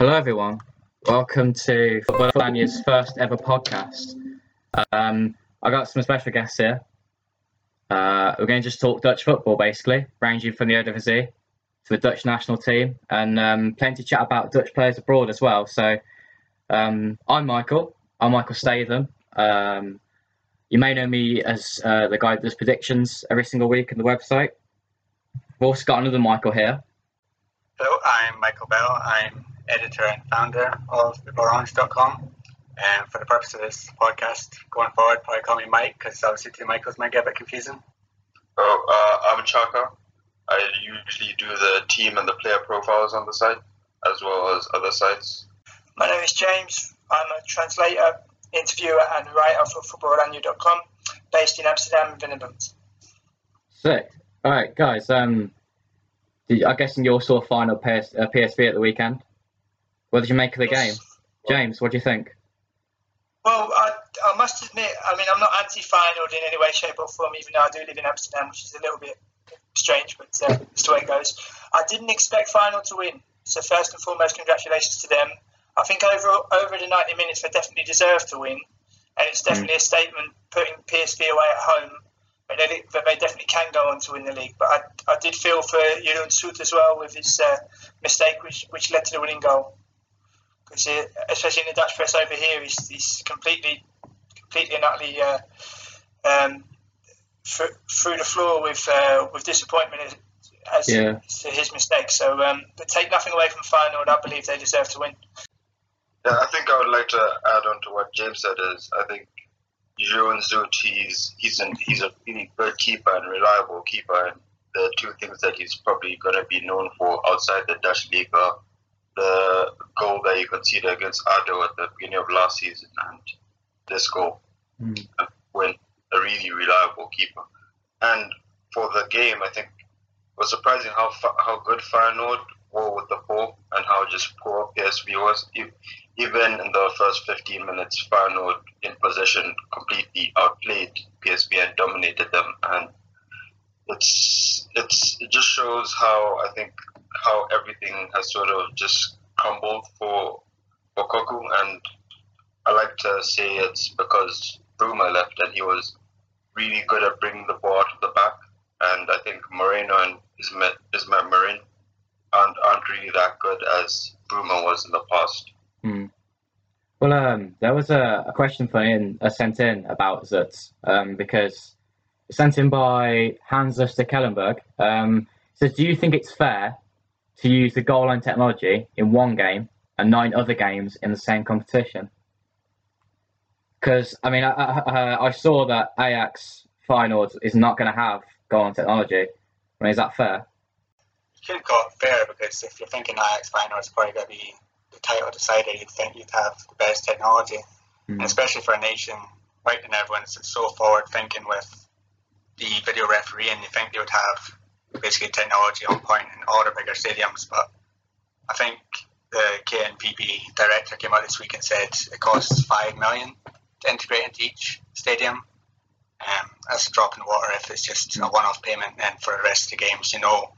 Hello, everyone. Welcome to Footballia's first ever podcast. Um, I got some special guests here. Uh, we're going to just talk Dutch football, basically, ranging from the Eredivisie to the Dutch national team, and um, plenty to chat about Dutch players abroad as well. So, um, I'm Michael. I'm Michael Statham. Um, you may know me as uh, the guy that does predictions every single week on the website. We've also got another Michael here. Hello, I'm Michael Bell. I'm editor and founder of TheBorange.com. And for the purpose of this podcast, going forward, probably call me Mike because obviously two Michaels might get a bit confusing. Oh, uh, I'm Chaka. I usually do the team and the player profiles on the site, as well as other sites. My name is James. I'm a translator, interviewer, and writer for FootballRadio.com, based in Amsterdam and Vinneland. Sick. All right, guys. Um, did, I'm guessing you all saw Feyenoord PS, uh, PSV at the weekend. What did you make of the game, James? What do you think? Well, I, I must admit, I mean, I'm not anti-Feyenoord in any way, shape, or form, even though I do live in Amsterdam, which is a little bit strange, but uh, it's the way it goes. I didn't expect Feyenoord to win, so first and foremost, congratulations to them. I think over over the 90 minutes, they definitely deserve to win, and it's definitely a statement putting PSV away at home but they, but they definitely can go on to win the league. But I, I did feel for Jeroen Zoet as well with his uh, mistake, which which led to the winning goal. Because especially in the Dutch press over here, he's, he's completely, completely and utterly uh, um, through the floor with uh, with disappointment as, as Yeah. to his mistake. So, um, but take nothing away from Feyenoord. I believe they deserve to win. Yeah, I think I would like to add on to what James said is I think Jeroen Zoet, he's he's an, he's a really good keeper and reliable keeper, and the two things that he's probably going to be known for outside the Dutch league are the goal that you conceded against ADO at the beginning of last season and this goal Mm. when a really reliable keeper. And for the game, I think it was surprising how fa- how good Feyenoord were with the ball and how just poor PSV was. Even in the first 15 minutes, Feyenoord in possession completely outplayed PSV and dominated them. And it's it's it just shows how I think how everything has sort of just crumbled for for Cocu and I like to say it's because Bruma left and he was really good at bringing the ball to the back. And I think Moreno and Isimat, Ismet Marin aren't, aren't really that good as Bruma was in the past. Hmm. Well, um, there was a, a question for in, uh, sent in about Zutz um, because sent in by Hans Kellenberg. Um, says, do you think it's fair to use the goal line technology in one game and nine other games in the same competition? Because I mean, I, I, I saw that Ajax Feyenoord is not going to have goal line technology. I mean, is that fair? You could call it fair because if you're thinking Ajax Feyenoord is probably going to be the title decider, you'd think you'd have the best technology. Mm. especially for a nation right now, everyone's so forward thinking with the video referee, and you think they would have basically technology on point in all the bigger stadiums. But I think the KNVB director came out this week and said it costs five million to integrate into each stadium. Um, that's a drop in water if it's just a one-off payment. And for the rest of the games, you know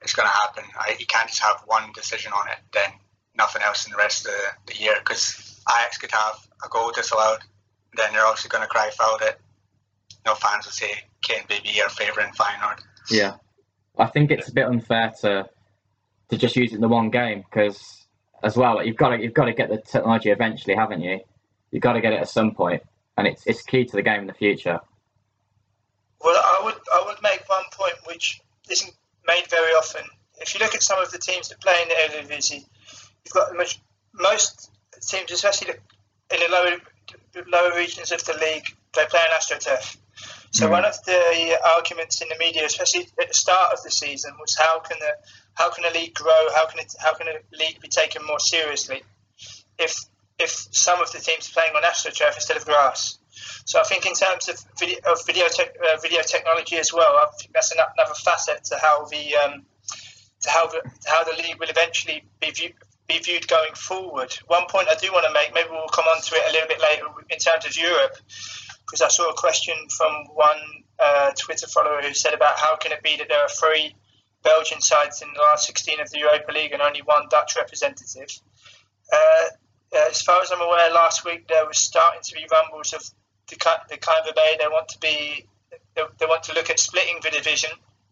it's going to happen. I, you can't just have one decision on it, then nothing else in the rest of the, the year because Ajax could have a goal disallowed, then they're also going to cry foul it. No fans will say KNVB are favouring Feyenoord. Yeah, I think it's a bit unfair to to just use it in the one game because, as well, like, you've got to you've got to get the technology eventually, haven't you? You've got to get it at some point, and it's it's key to the game in the future. Well, I would I would make one point which isn't made very often. If you look at some of the teams that play in the Eredivisie, you've got much, most teams, especially in the lower lower regions of the league, they play on AstroTurf. So Mm. one of the arguments in the media, especially at the start of the season, was how can the how can a league grow? How can it how can a league be taken more seriously if if some of the teams are playing on AstroTurf instead of grass? So I think in terms of video, of video, tech, uh, video technology as well, I think that's another facet to how the um, to how the to how the league will eventually be viewed be viewed going forward. One point I do want to make, maybe we'll come on to it a little bit later in terms of Europe, because I saw a question from one uh, Twitter follower who said about how can it be that there are three Belgian sides in the last 16 of the Europa League and only one Dutch representative. Uh, uh, as far as I'm aware, last week there was starting to be rumbles of the, the KNVB. They want to be they, they want to look at splitting the division,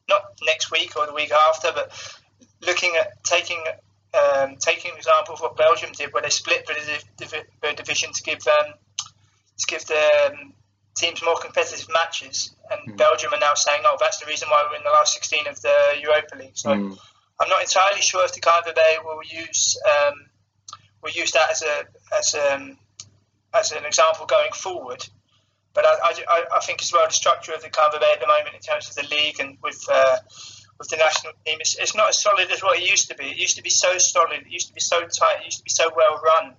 not next week or the week after, but looking at taking um, taking an example of what Belgium did, where they split the, the division to give um, to give the um, teams more competitive matches. And mm. Belgium are now saying, "Oh, that's the reason why we're in the last 16 of the Europa League." So mm. I'm not entirely sure if the KNVB will use um, will use that as a as um, as an example going forward. But I, I, I, think as well the structure of the KNVB at the moment in terms of the league and with uh, with the national team, it's, it's not as solid as what it used to be. It used to be so solid. It used to be so tight. It used to be so well run.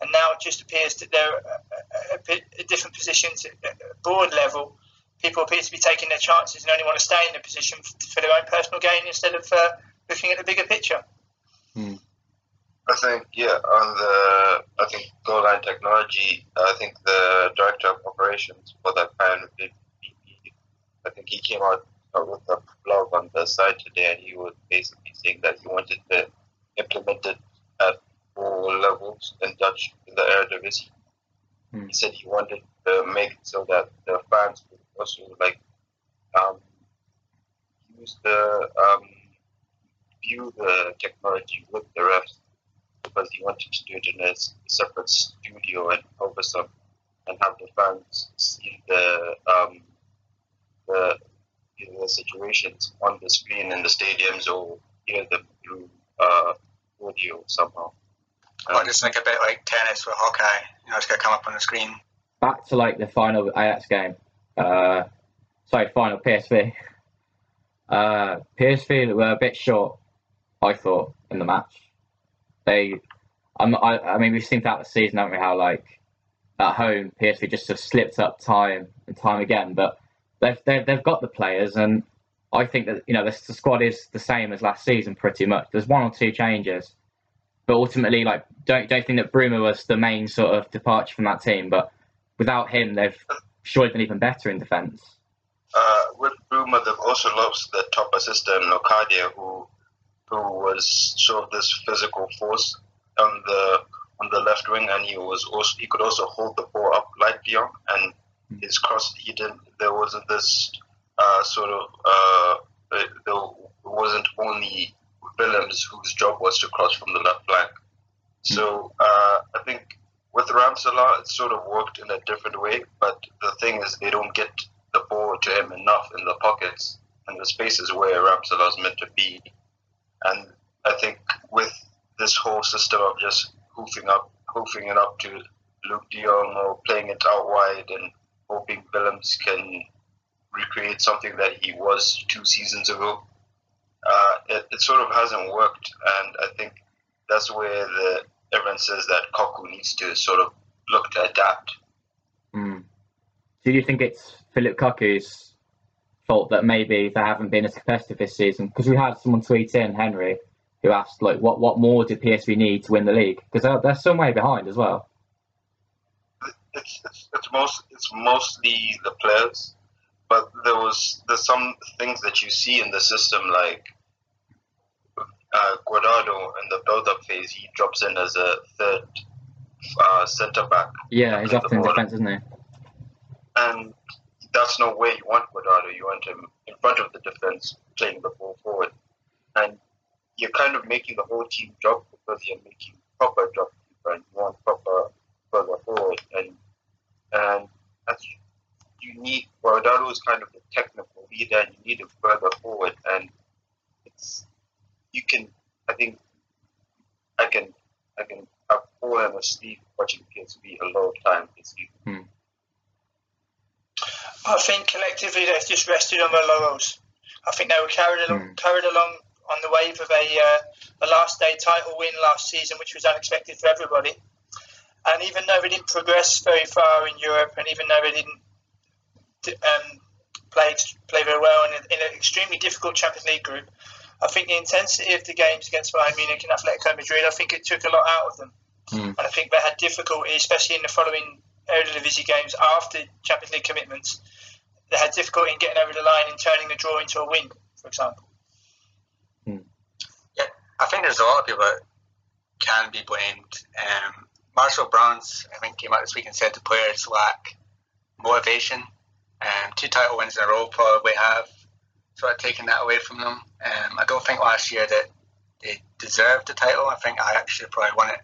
And now it just appears that there are at different positions at board level. People appear to be taking their chances and only want to stay in the position for their own personal gain instead of uh, looking at the bigger picture. Hmm. I think yeah, on the I think goal line technology, I think the director of operations for that kind of I think he came out with a blog on the site today, and he was basically saying that he wanted to implement it at all levels in Dutch in the Eredivisie. Hmm. He said he wanted to make it so that the fans would also like um, use the um, view the technology with the refs because he wanted to do it in a separate studio and over some and have the fans see the um, the the situations on the screen in the stadiums or hear them through uh, audio somehow. Um, or just think a bit like tennis with Hawkeye, you know, it's gonna come up on the screen. Back to like the Feyenoord Ajax game. Uh, sorry, Feyenoord PSV. Uh, PSV were a bit short, I thought, in the match. They, I'm, I, I mean, we've seen throughout the season, haven't we, how like at home PSV just have slipped up time and time again, but they've, they've, they've got the players, and I think that you know the, the squad is the same as last season pretty much. There's one or two changes, but ultimately, like don't don't think that Bruma was the main sort of departure from that team. But without him, they've surely been even better in defence. Uh, with Bruma, they've also lost the top assistant Locadia, who who was sort of this physical force on the on the left wing, and he was also he could also hold the ball up like De Jong, and his cross he didn't there wasn't this uh, sort of uh, there wasn't only Willems whose job was to cross from the left flank. So uh, I think with Ramselaar it sort of worked in a different way, but the thing is they don't get the ball to him enough in the pockets and the spaces where Ramselaar is meant to be. And I think with this whole system of just hoofing up, hoofing it up to Luuk de Jong or playing it out wide and hoping Willems can recreate something that he was two seasons ago. Uh, it, it, sort of hasn't worked, and I think that's where the everyone says that Cocu needs to sort of look to adapt. Mm. Do you think it's Philip Cocu's fault that maybe they haven't been as competitive this season? Because we had someone tweet in Henry who asked like, what what more did PSV need to win the league? Because they're, they're some way behind as well it's, it's, it's most it's mostly the players, but there was there's some things that you see in the system like uh, Guardado in the build-up phase, he drops in as a third uh, centre back. Yeah, he's often in defence, isn't he? And that's not where you want Guardado. You want him in front of the defence, playing the ball forward, and you're kind of making the whole team drop because you're making proper drop and you want proper further forward, and and that's you need Guardado is kind of the technical leader, and you need him further forward, and it's you can I think I can I can have fallen asleep watching PSV a lot of time this season. Hmm. I think collectively they've just rested on their laurels. I think they were carried along, hmm. carried along on the wave of a, uh, a last day title win last season, which was unexpected for everybody. And even though they didn't progress very far in Europe, and even though they didn't um, play play very well in, a, in, an extremely difficult Champions League group, I think the intensity of the games against Bayern Munich and Atletico Madrid, I think it took a lot out of them. Mm. And I think they had difficulty, especially in the following Eredivisie games after Champions League commitments. They had difficulty in getting over the line and turning the draw into a win, for example. Yeah, I think there's a lot of people that can be blamed. Um, Marcel Brands, I think, came out this week and said the players lack motivation. Um, two title wins in a row probably have sort of taken that away from them. Um, I don't think last year that they deserved the title. I think I actually probably won it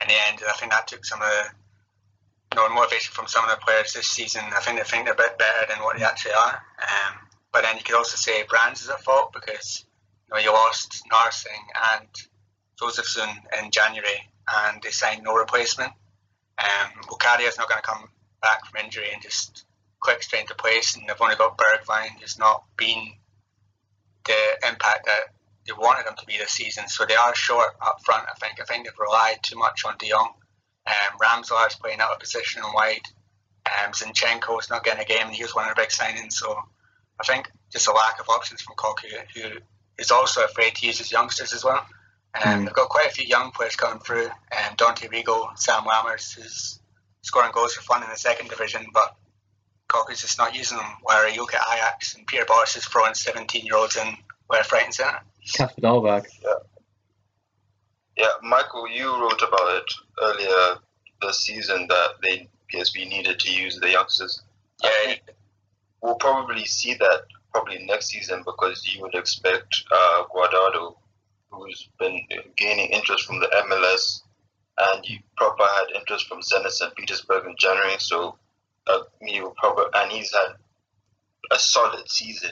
in the end, and I think that took some of the you know, motivation from some of the players this season. I think they think they're a bit better than what they actually are. Um, but then you could also say Brands is at fault because you know you lost Narsingh and Jozefzoon in January, and they signed no replacement. Um, is not going to come back from injury and just quick straight into place, and they've only got Bergwijn, who's not been the impact that they wanted them to be this season. So they are short up front. I think. I think they've relied too much on De Jong. Um, Ramselaar is playing out of position and wide. Um, Zinchenko is not getting a game. And he was one of the big signings. So I think just a lack of options from Cocu, who is also afraid to use his youngsters as well. Um, mm. They've got quite a few young players coming through. Um, Dante Rigo, Sam Lammers, who's scoring goals for fun in the second division, but Cocu's just not using them. Where you look at Ajax and Peter Bosz is throwing 17 year olds in where frightened center. Kasper Dolberg. Yeah. Yeah, Michael, you wrote about it earlier this season that they PSV needed to use the youngsters. Yeah, we'll probably see that probably next season because you would expect uh, Guardado, who's been gaining interest from the MLS, and you proper had interest from Zenit St. Petersburg in January. So uh, you probably and he's had a solid season,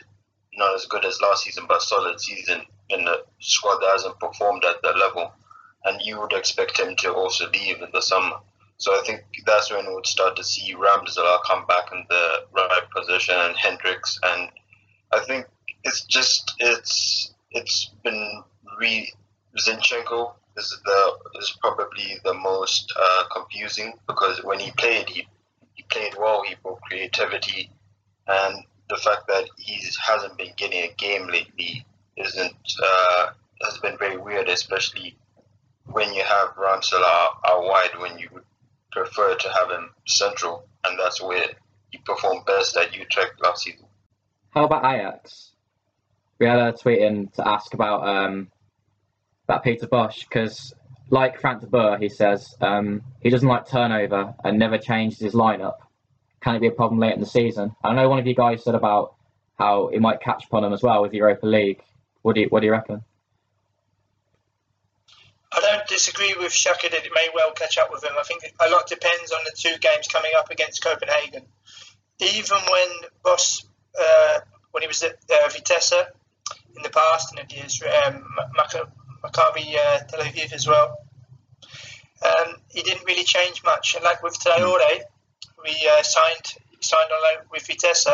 not as good as last season, but solid season in a squad that hasn't performed at that level. And you would expect him to also leave in the summer. So I think that's when we would start to see Ramselaar come back in the right position and Hendrix. And I think it's just it's it's been re Zinchenko is the is probably the most uh, confusing because when he played he he played well he brought creativity and the fact that he hasn't been getting a game lately isn't uh, has been very weird especially when you have Ramselaar out wide when you would prefer to have him central, and that's where he performed best at Utrecht last season. How about Ajax? We had a tweet in to ask about um, about Peter Bosz because, like Frank de Boer, he says um, he doesn't like turnover and never changes his lineup. Can it be a problem late in the season? I know one of you guys said about how it might catch upon him as well with the Europa League. What do you, what do you reckon? I don't disagree with Shaka that it may well catch up with him. I think a lot depends on the two games coming up against Copenhagen. Even when Bosz, uh, when he was at uh, Vitesse in the past, and at his um, Maccabi uh, Tel Aviv as well, um, he didn't really change much. And like with Traore, we uh, signed signed on loan with Vitesse.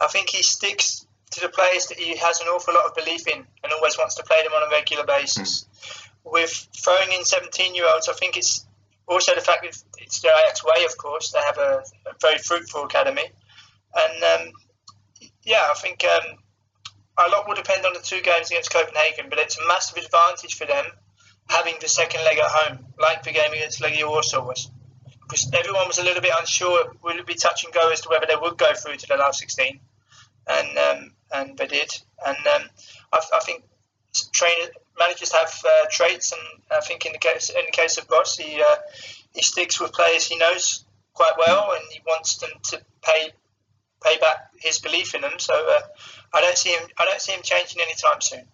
I think he sticks to the players that he has an awful lot of belief in and always wants to play them on a regular basis. Mm with throwing in 17 year olds, I think it's also the fact that it's the Ajax way, of course. They have a, a very fruitful academy. And um, yeah, I think um, a lot will depend on the two games against Copenhagen, but it's a massive advantage for them having the second leg at home, like the game against Legia Warsaw was. Because everyone was a little bit unsure, will it be touch and go as to whether they would go through to the last 16? And um, and they did. And um, I, I think trainers, managers have uh, traits, and I think in the case in the case of Bosz, he uh, he sticks with players he knows quite well, and he wants them to pay pay back his belief in them. So uh, I don't see him I don't see him changing anytime soon.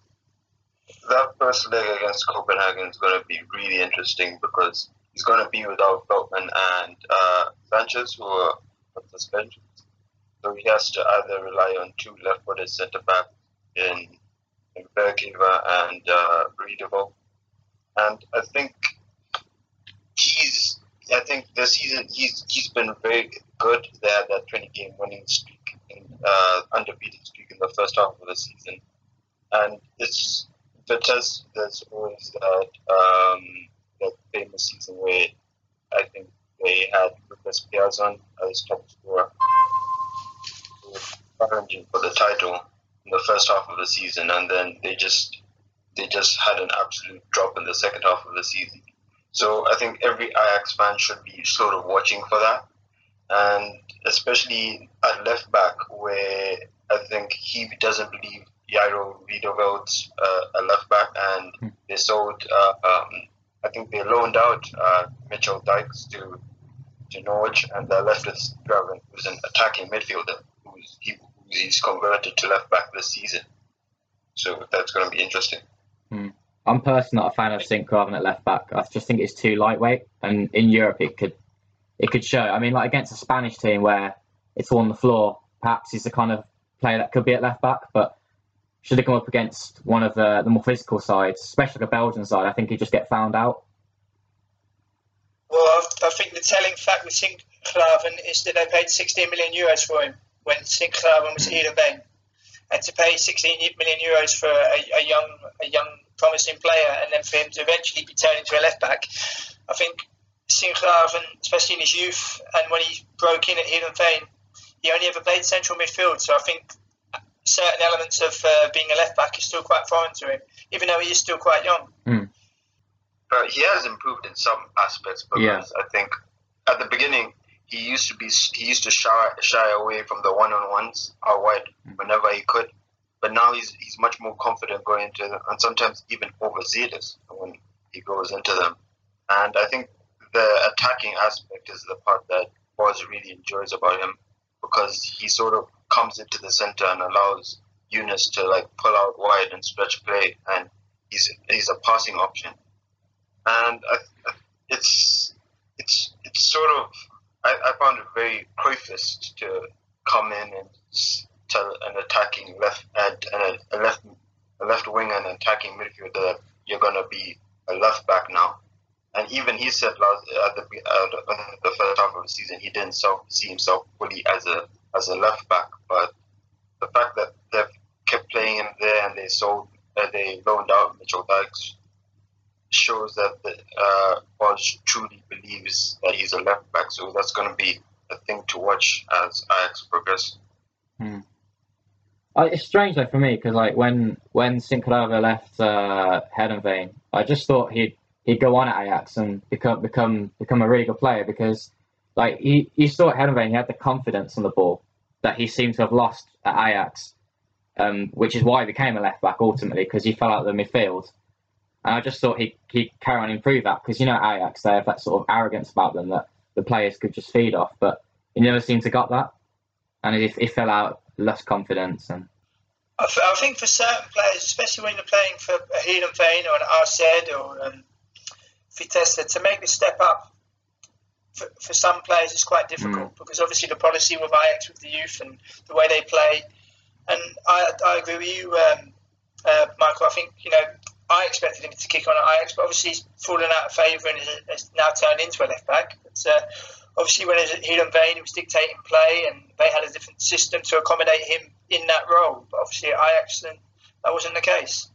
That first leg against Copenhagen is going to be really interesting because he's going to be without Veltman and uh, Sanchez, who are on suspension. So he has to either rely on two left-footed centre backs in Viergever and uh, And I think he's, I think this season he's he's been very good. They had that 20 game winning streak, in, uh, undefeated streak in the first half of the season. And it's Vitesse, there's always that, um, that famous season where I think they had Lucas Piazon as top scorer, challenging for the title in the first half of the season, and then they just they just had an absolute drop in the second half of the season. So I think every Ajax fan should be sort of watching for that, and especially at left back where I think he doesn't believe Jairo Riedewald, uh, a left back, and Hmm. they sold. Uh, um, I think they loaned out uh, Mitchell Dijks to to Norwich, and they're left with Graven, who's an attacking midfielder, who's he, he's converted to left back this season. So that's going to be interesting. I'm personally not a fan of Sink at left back. I just think it's too lightweight, and in Europe it could it could show. I mean, like against a Spanish team where it's all on the floor, perhaps he's the kind of player that could be at left back, but should he come up against one of the, the more physical sides, especially the Belgian side, I think he'd just get found out. Well, I, think the telling fact with Sinkgraven is that they paid 16 million euros for him when Sinkgraven was Heerenveen. And to pay 16 million euros for a, a young, a young, promising player, and then for him to eventually be turned into a left back, I think Sinkgraven, especially in his youth, and when he broke in at Heerenveen, he only ever played central midfield. So I think certain elements of uh, being a left back is still quite foreign to him, even though he is still quite young. Hmm. But he has improved in some aspects because Yeah. I think at the beginning he used to be he used to shy shy away from the one on ones out uh, wide hmm. whenever he could. But now he's he's much more confident going into them and sometimes even overzealous when he goes into them. And I think the attacking aspect is the part that Bosz really enjoys about him because he sort of comes into the center and allows Younes to like pull out wide and stretch play and he's he's a passing option and I, it's it's it's sort of I, I found it very Cruyffist to come in and tell an attacking left and, and a, a left a left wing and attacking midfielder that you're gonna be a left back now. And even he said last at the at the, first half of the season he didn't self, see himself fully as a as a left back, but the fact that they've kept playing him there and they sold uh, they loaned out Mitchell Dijks shows that the, uh, truly believes that he's a left back. So that's going to be a thing to watch as Ajax progress. Uh, it's strange though for me because like when when Sinclair left uh, Heerenveen, I just thought he'd he'd go on at Ajax and become become become a really good player because like he you saw at he had the confidence on the ball that he seemed to have lost at Ajax, um, which is why he became a left back ultimately because he fell out of the midfield. And I just thought he he'd carry on improve that because you know Ajax they have that sort of arrogance about them that the players could just feed off, but he never seemed to got that, and he, he fell out less confidence and. I, th- I think for certain players, especially when you're playing for a Heerenveen or an Arsed or um, Vitesse, to make the step up for, for some players is quite difficult because obviously the policy with Ajax with the youth and the way they play. And I, I agree with you, um, uh, Michael. I think you know I expected him to kick on at Ajax, but obviously he's fallen out of favour and has- has now turned into a left back. But uh, obviously when he was at Heerenveen, he was dictating play, and they had a different system to accommodate him in that role. But obviously at Ajax, then that wasn't the case.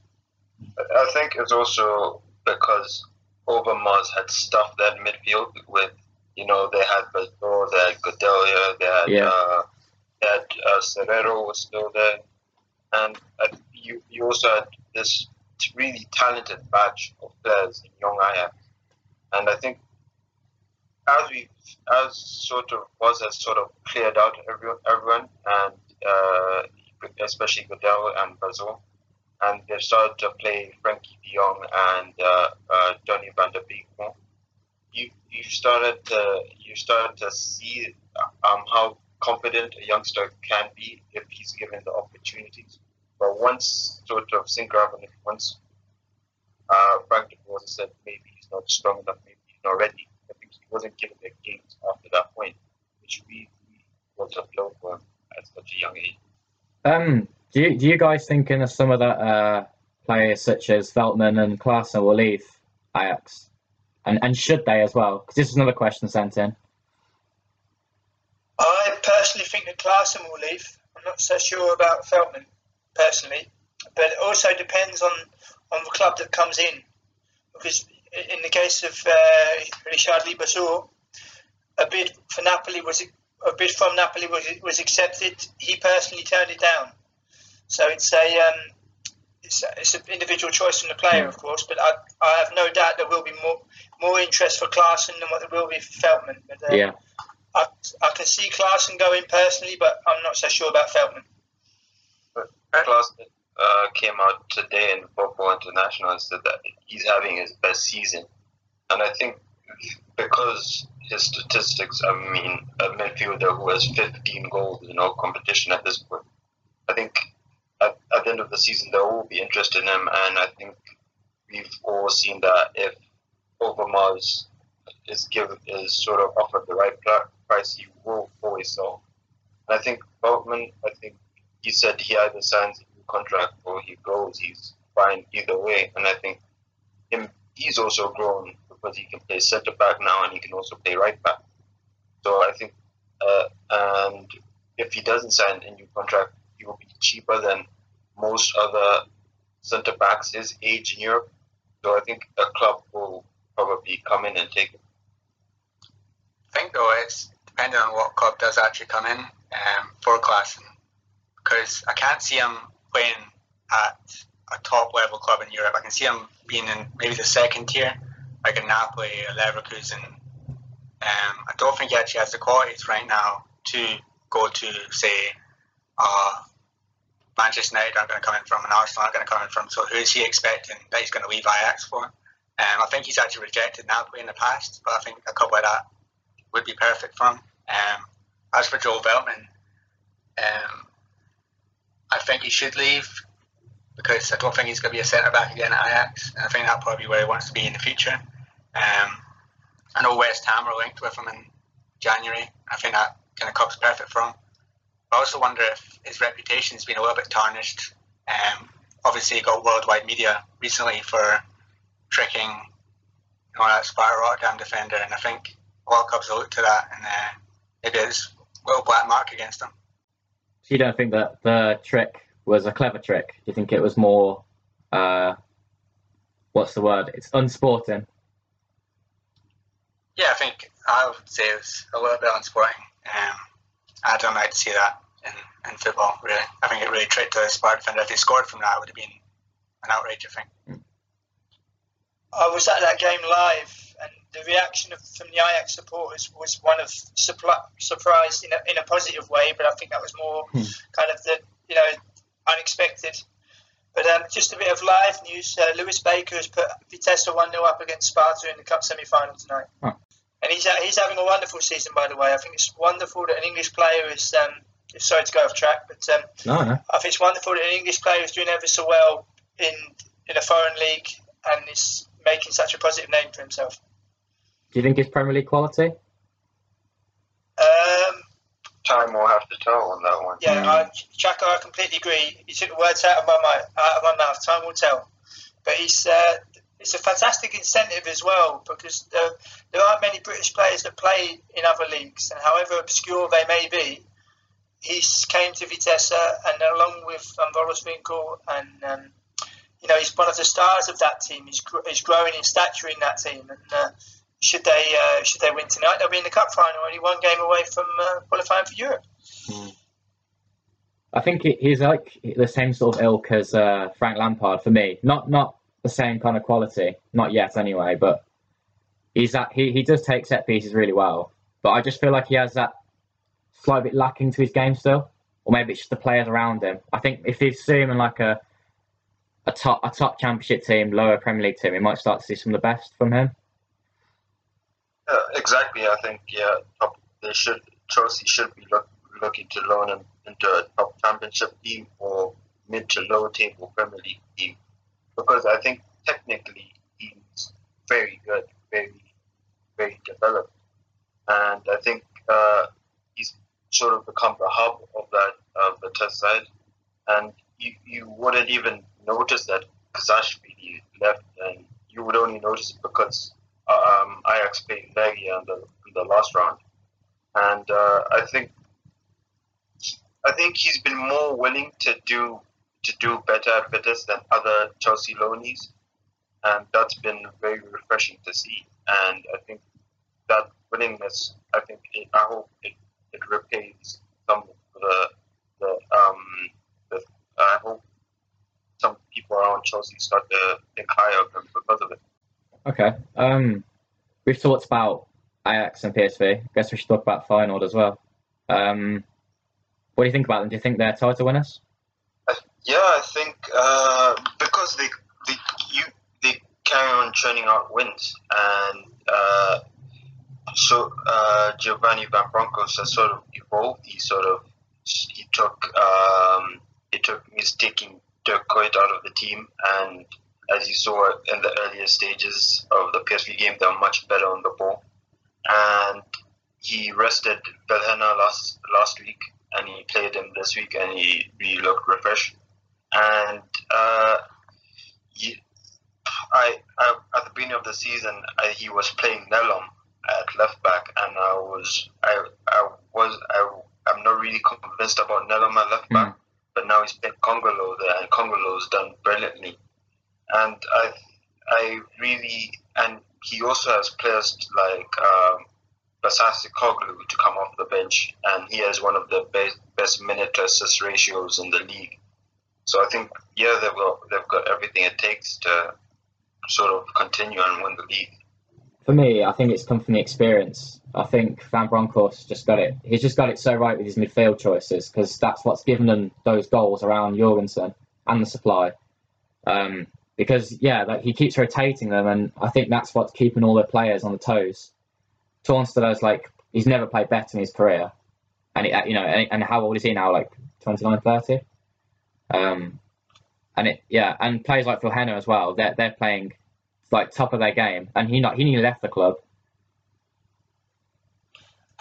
I think it's also because Overmars had stuffed that midfield with, you know, they had Bazoer, they had Gudelj, they had, Yeah. uh, they had uh, Serero was still there. And uh, you, you also had this really talented batch of players in young Ajax. And I think as we, as sort of was has sort of cleared out everyone, everyone and uh, especially Gudelj and Bazoer, and they've started to play Frenkie de Jong and uh, uh, Donny van de Beek. You you started to you started to see um, how confident a youngster can be if he's given the opportunities. But once sort of Sinkgraven, once uh, Frank de Boer said maybe he's not strong enough, maybe he's not ready. I think he wasn't given the games after that point, which really was a blow for him at such a young age. Um, do you, do you guys think in some of that uh, players such as Veltman and Klaassen will leave Ajax? And and should they as well? Because this is another question sent in. I personally think that Klaassen will leave. I'm not so sure about Veltman, personally. But it also depends on, on the club that comes in. Because in the case of uh, Richard Libasur, a bid for Napoli was a bid from Napoli was was accepted. He personally turned it down. So it's a um, it's, a, it's an individual choice from the player, of course. But I, I have no doubt there will be more more interest for Klaassen than what there will be for Veltman. But, uh, Yeah. I, I can see Klaassen going personally, but I'm not so sure about Veltman. Klaas, uh, came out today in Voetbal International and said that he's having his best season, and I think because his statistics, I mean, a midfielder who has 15 goals in all competition at this point, I think at, at the end of the season there will be interest in him, and I think we've all seen that if Overmars is given is sort of offered the right price, he will always sell. And I think Veltman, I think he said he either signs a new contract or he goes. He's fine either way, and I think him he's also grown because he can play centre back now and he can also play right back. So I think, uh, and if he doesn't sign a new contract, he will be cheaper than most other centre backs his age in Europe. So I think a club will probably come in and take him. I think though it's depending on what club does actually come in um, for Klaassen, because I can't see him playing at a top level club in Europe. I can see him being in maybe the second tier, like a Napoli, a Leverkusen. Um, I don't think he actually has the qualities right now to go to say Manchester United aren't going to come in from, and Arsenal aren't going to come in from. So who is he expecting that he's going to leave Ajax for? Um, I think he's actually rejected Napoli in the past, but I think a couple like that would be perfect for him. Um, as for Joel Veltman, um, I think he should leave because I don't think he's going to be a centre back again at Ajax. I think that's probably where he wants to be in the future. Um, I know West Ham are linked with him in January. I think that kind of comes perfect for him. I also wonder if his reputation has been a little bit tarnished. Um, obviously, he got worldwide media recently for tricking you know, that Sparta Rotterdam defender, and I think a lot of clubs will look to that and uh, maybe it's a little black mark against him. So you don't think that the trick was a clever trick? Do you think it was more, uh, what's the word? It's unsporting. Yeah, I think I would say it was a little bit unsporting. Um, I don't like to see that in, in football, really. I think it really tricked the Sparta defender. If he scored from that, it would have been an outrage, I think. I was at that game live, and the reaction of, from the Ajax supporters was one of surprise in a, in a positive way, but I think that was more hmm. kind of the you know unexpected. But um, just a bit of live news: uh, Lewis Baker has put Vitesse one 0 up against Sparta in the cup semi-final tonight, huh. And he's he's having a wonderful season. By the way, I think it's wonderful that an English player is. Um, sorry to go off track, but um, no, no. I think it's wonderful that an English player is doing ever so well in in a foreign league and is making such a positive name for himself. Do you think it's Premier League quality? Um, Time will have to tell on that one. Yeah, I, Chaka, I completely agree. You took the words out of my mouth. Out of my mouth. Time will tell. But he's uh, it's a fantastic incentive as well because there aren't many British players that play in other leagues, and however obscure they may be, he's came to Vitesse and along with um, Wolfswinkel and um, you know, he's one of the stars of that team. He's, he's growing in stature in that team, and uh, should they uh, should they win tonight, they'll be in the cup final, only one game away from uh, qualifying for Europe. Mm. I think he's like the same sort of ilk as uh, Frank Lampard for me. Not not the same kind of quality, not yet anyway. But he's that he, he does take set pieces really well. But I just feel like he has that slight bit lacking to his game still, or maybe it's just the players around him. I think if him in like a a top a top championship team, lower Premier League team, we might start to see some of the best from him. Uh, exactly, I think yeah, top, they should Chelsea should be look, looking to loan him into a top championship team or mid to low table Premier League team because I think technically he's very good, very very developed, and I think uh, he's sort of become the hub of that of the test side, and you, you wouldn't even notice that Qazaishvili left, and you would only notice it because um, Ajax played Legia in the, in the last round. And uh, I think I think he's been more willing to do to do better at Vitesse than other Chelsea loanees, and that's been very refreshing to see. And I think that willingness, I think, it, I hope it, it repays some of the the um the I hope some people around Chelsea start to think higher of him because of it. Okay. Um, we've talked about Ajax and PSV. I guess we should talk about Feyenoord as well. Um, what do you think about them? Do you think they're title winners? I, Yeah, I think uh, because they they you they carry on churning out wins, and uh, so uh, Giovanni Van Bronckhorst has sort of evolved. He sort of he took um, he took mistaking Dirk Kuyt out of the team, and as you saw in the earlier stages of the PSV game, they're much better on the ball. And he rested Vilhena last last week, and he played him this week, and he really looked refreshed. And uh, he, I, I, at the beginning of the season, I, he was playing Nelom at left back, and I was I, I was I, I'm not really convinced about Nelom at left back, Mm. but now he's playing Kongolo there, and Kongolo's done brilliantly. And I I really and he also has players like um, Basasi Koglu to come off the bench, and he has one of the best best minute to assist ratios in the league. So I think yeah, they've got they've got everything it takes to sort of continue and win the league. For me, I think it's come from the experience. I think Van Bronckhorst just got it. He's just got it so right with his midfield choices because that's what's given them those goals around Jorgensen and the supply. Um, because yeah, like he keeps rotating them, and I think that's what's keeping all the players on the toes. Toornstra's like he's never played better in his career, and it, you know, and, and how old is he now? Like 29, 30? Um, and it yeah, and players like Vilhena as well. They're they're playing like top of their game, and he not he nearly left the club.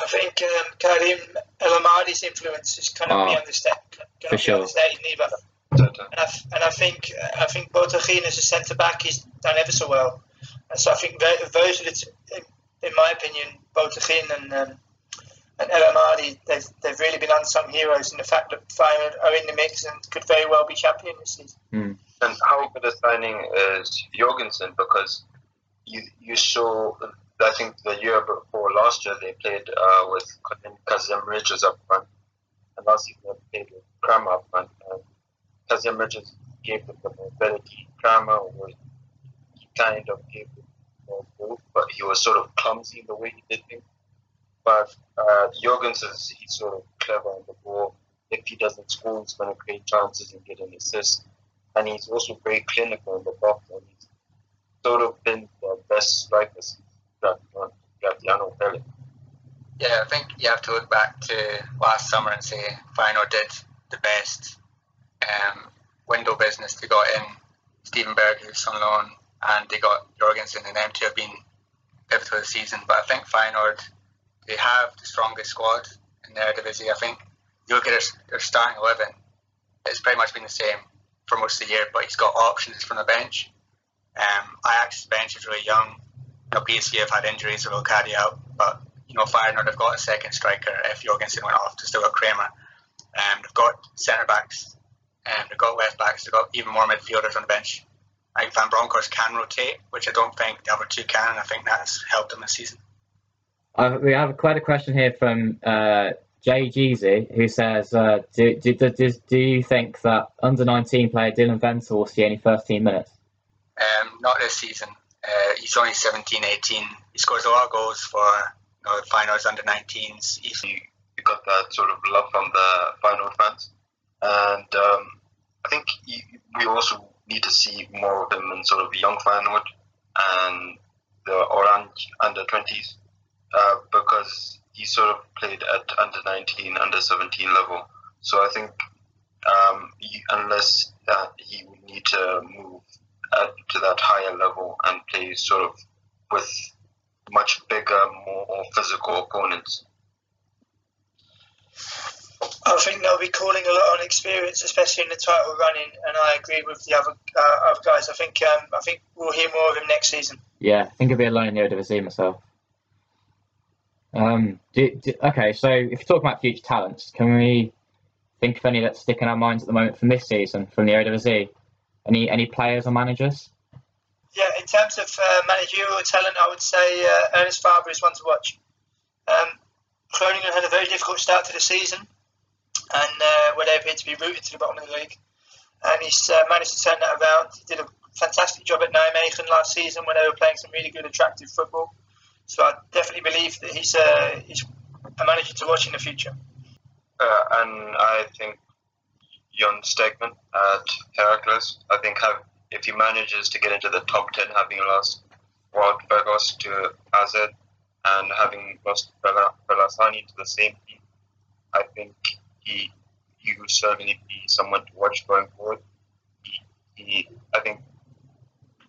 I think um, Karim El Ahmadi's influence is kind of Oh, be understated. for be sure. understated neither. And I, and I think I think Botteghin as a centre back he's done ever so well. And so I think those are the, t- in, in my opinion, Botteghin and um, and El Ahmadi, they've, they've really been unsung heroes in the fact that Feyenoord are in the mix and could very well be champion this season. And how good a signing is Jorgensen because you you saw I think the year before last year they played uh, with Kazim Richards up front, and last season they played with Kramer up front. And Kazim Richards gave them the mobility. Kramer was he kind of gave them more both, but he was sort of clumsy in the way he did things. But uh, Jorgensen he's sort of clever on the ball. If he doesn't score, he's going to create chances and get an assist and he's also very clinical in the box, and he's sort of been the best striker since Graziano Pellè. Yeah, I think you have to look back to last summer and say Feyenoord did the best um, window business. They got in Steven Berg, who's on loan, and they got Jorgensen, and them two have been pivotal this season. But I think Feyenoord, they have the strongest squad in their division. I think you look at their, their starting 11, it's pretty much been the same for most of the year, but he's got options from the bench. Um, Ajax's bench is really young. You know, PSV have had injuries with Okadi out, but you know, Feyenoord have got a second striker if Jorgensen went off. They've still got Kramer. Um, they've got centre backs, and they've got left backs. They've got even more midfielders on the bench. I think Van Bronckhorst can rotate, which I don't think the other two can, and I think that's helped them this season. Uh, we have quite a question here from uh, Jay Jeezy, who says, uh, do, do, do, do, do you think that under 19 player Dylan Vente will see any first team minutes? Um, not this season. Uh, he's only 17, 18. He scores a lot of goals for you know, the finals under 19s. He's, You, you got that sort of love from the Feyenoord fans, and um, I think you, we also need to see more of him in sort of the young Feyenoord and the Orange under 20s uh, because he sort of played at under 19, under 17 level. So I think um, he, unless that he would need to move up to that higher level and play sort of with much bigger, more physical opponents. I think they'll be calling a lot on experience, especially in the title running. And I agree with the other uh, other guys. I think um, I think we'll hear more of him next season. Yeah, I think it'll be alone in the see myself. Um, do, do, okay, so if you're talking about future talents, can we think of any that stick in our minds at the moment from this season from the Eredivisie? Any any players or managers? Yeah, in terms of uh, managerial talent, I would say uh, Ernest Faber is one to watch. Um, Groningen had a very difficult start to the season, and uh, where they appeared to be rooted to the bottom of the league. And he's uh, managed to turn that around. He did a fantastic job at Nijmegen last season when they were playing some really good, attractive football. So I definitely believe that he's a, he's a manager to watch in the future. Uh, and I think John Stegeman at Heracles. I think have, if he manages to get into the top 10, having lost Wout Weghorst to AZ and having lost Bel Hassani to the same team, I think he he will certainly be someone to watch going forward. He, he I think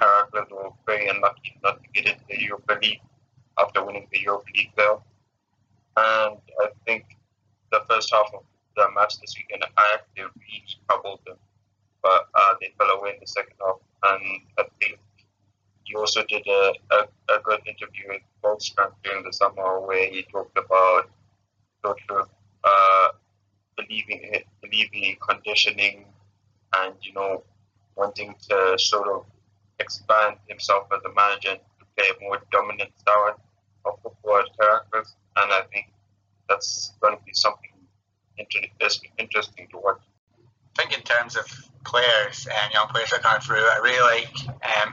Heracles were very unlucky not to get into the Europa League after winning the Europa League there. And I think the first half of the match this weekend, I actually really troubled them, but uh, they fell away in the second half. And I think he also did a, a, a good interview with Goldstrand during the summer where he talked about sort of uh, believing in, believing in conditioning and you know wanting to sort of expand himself as a manager and play a more dominant style of football characters. And I think that's going to be something inter- interesting to watch. I think in terms of players and young players that are coming through, I really like um,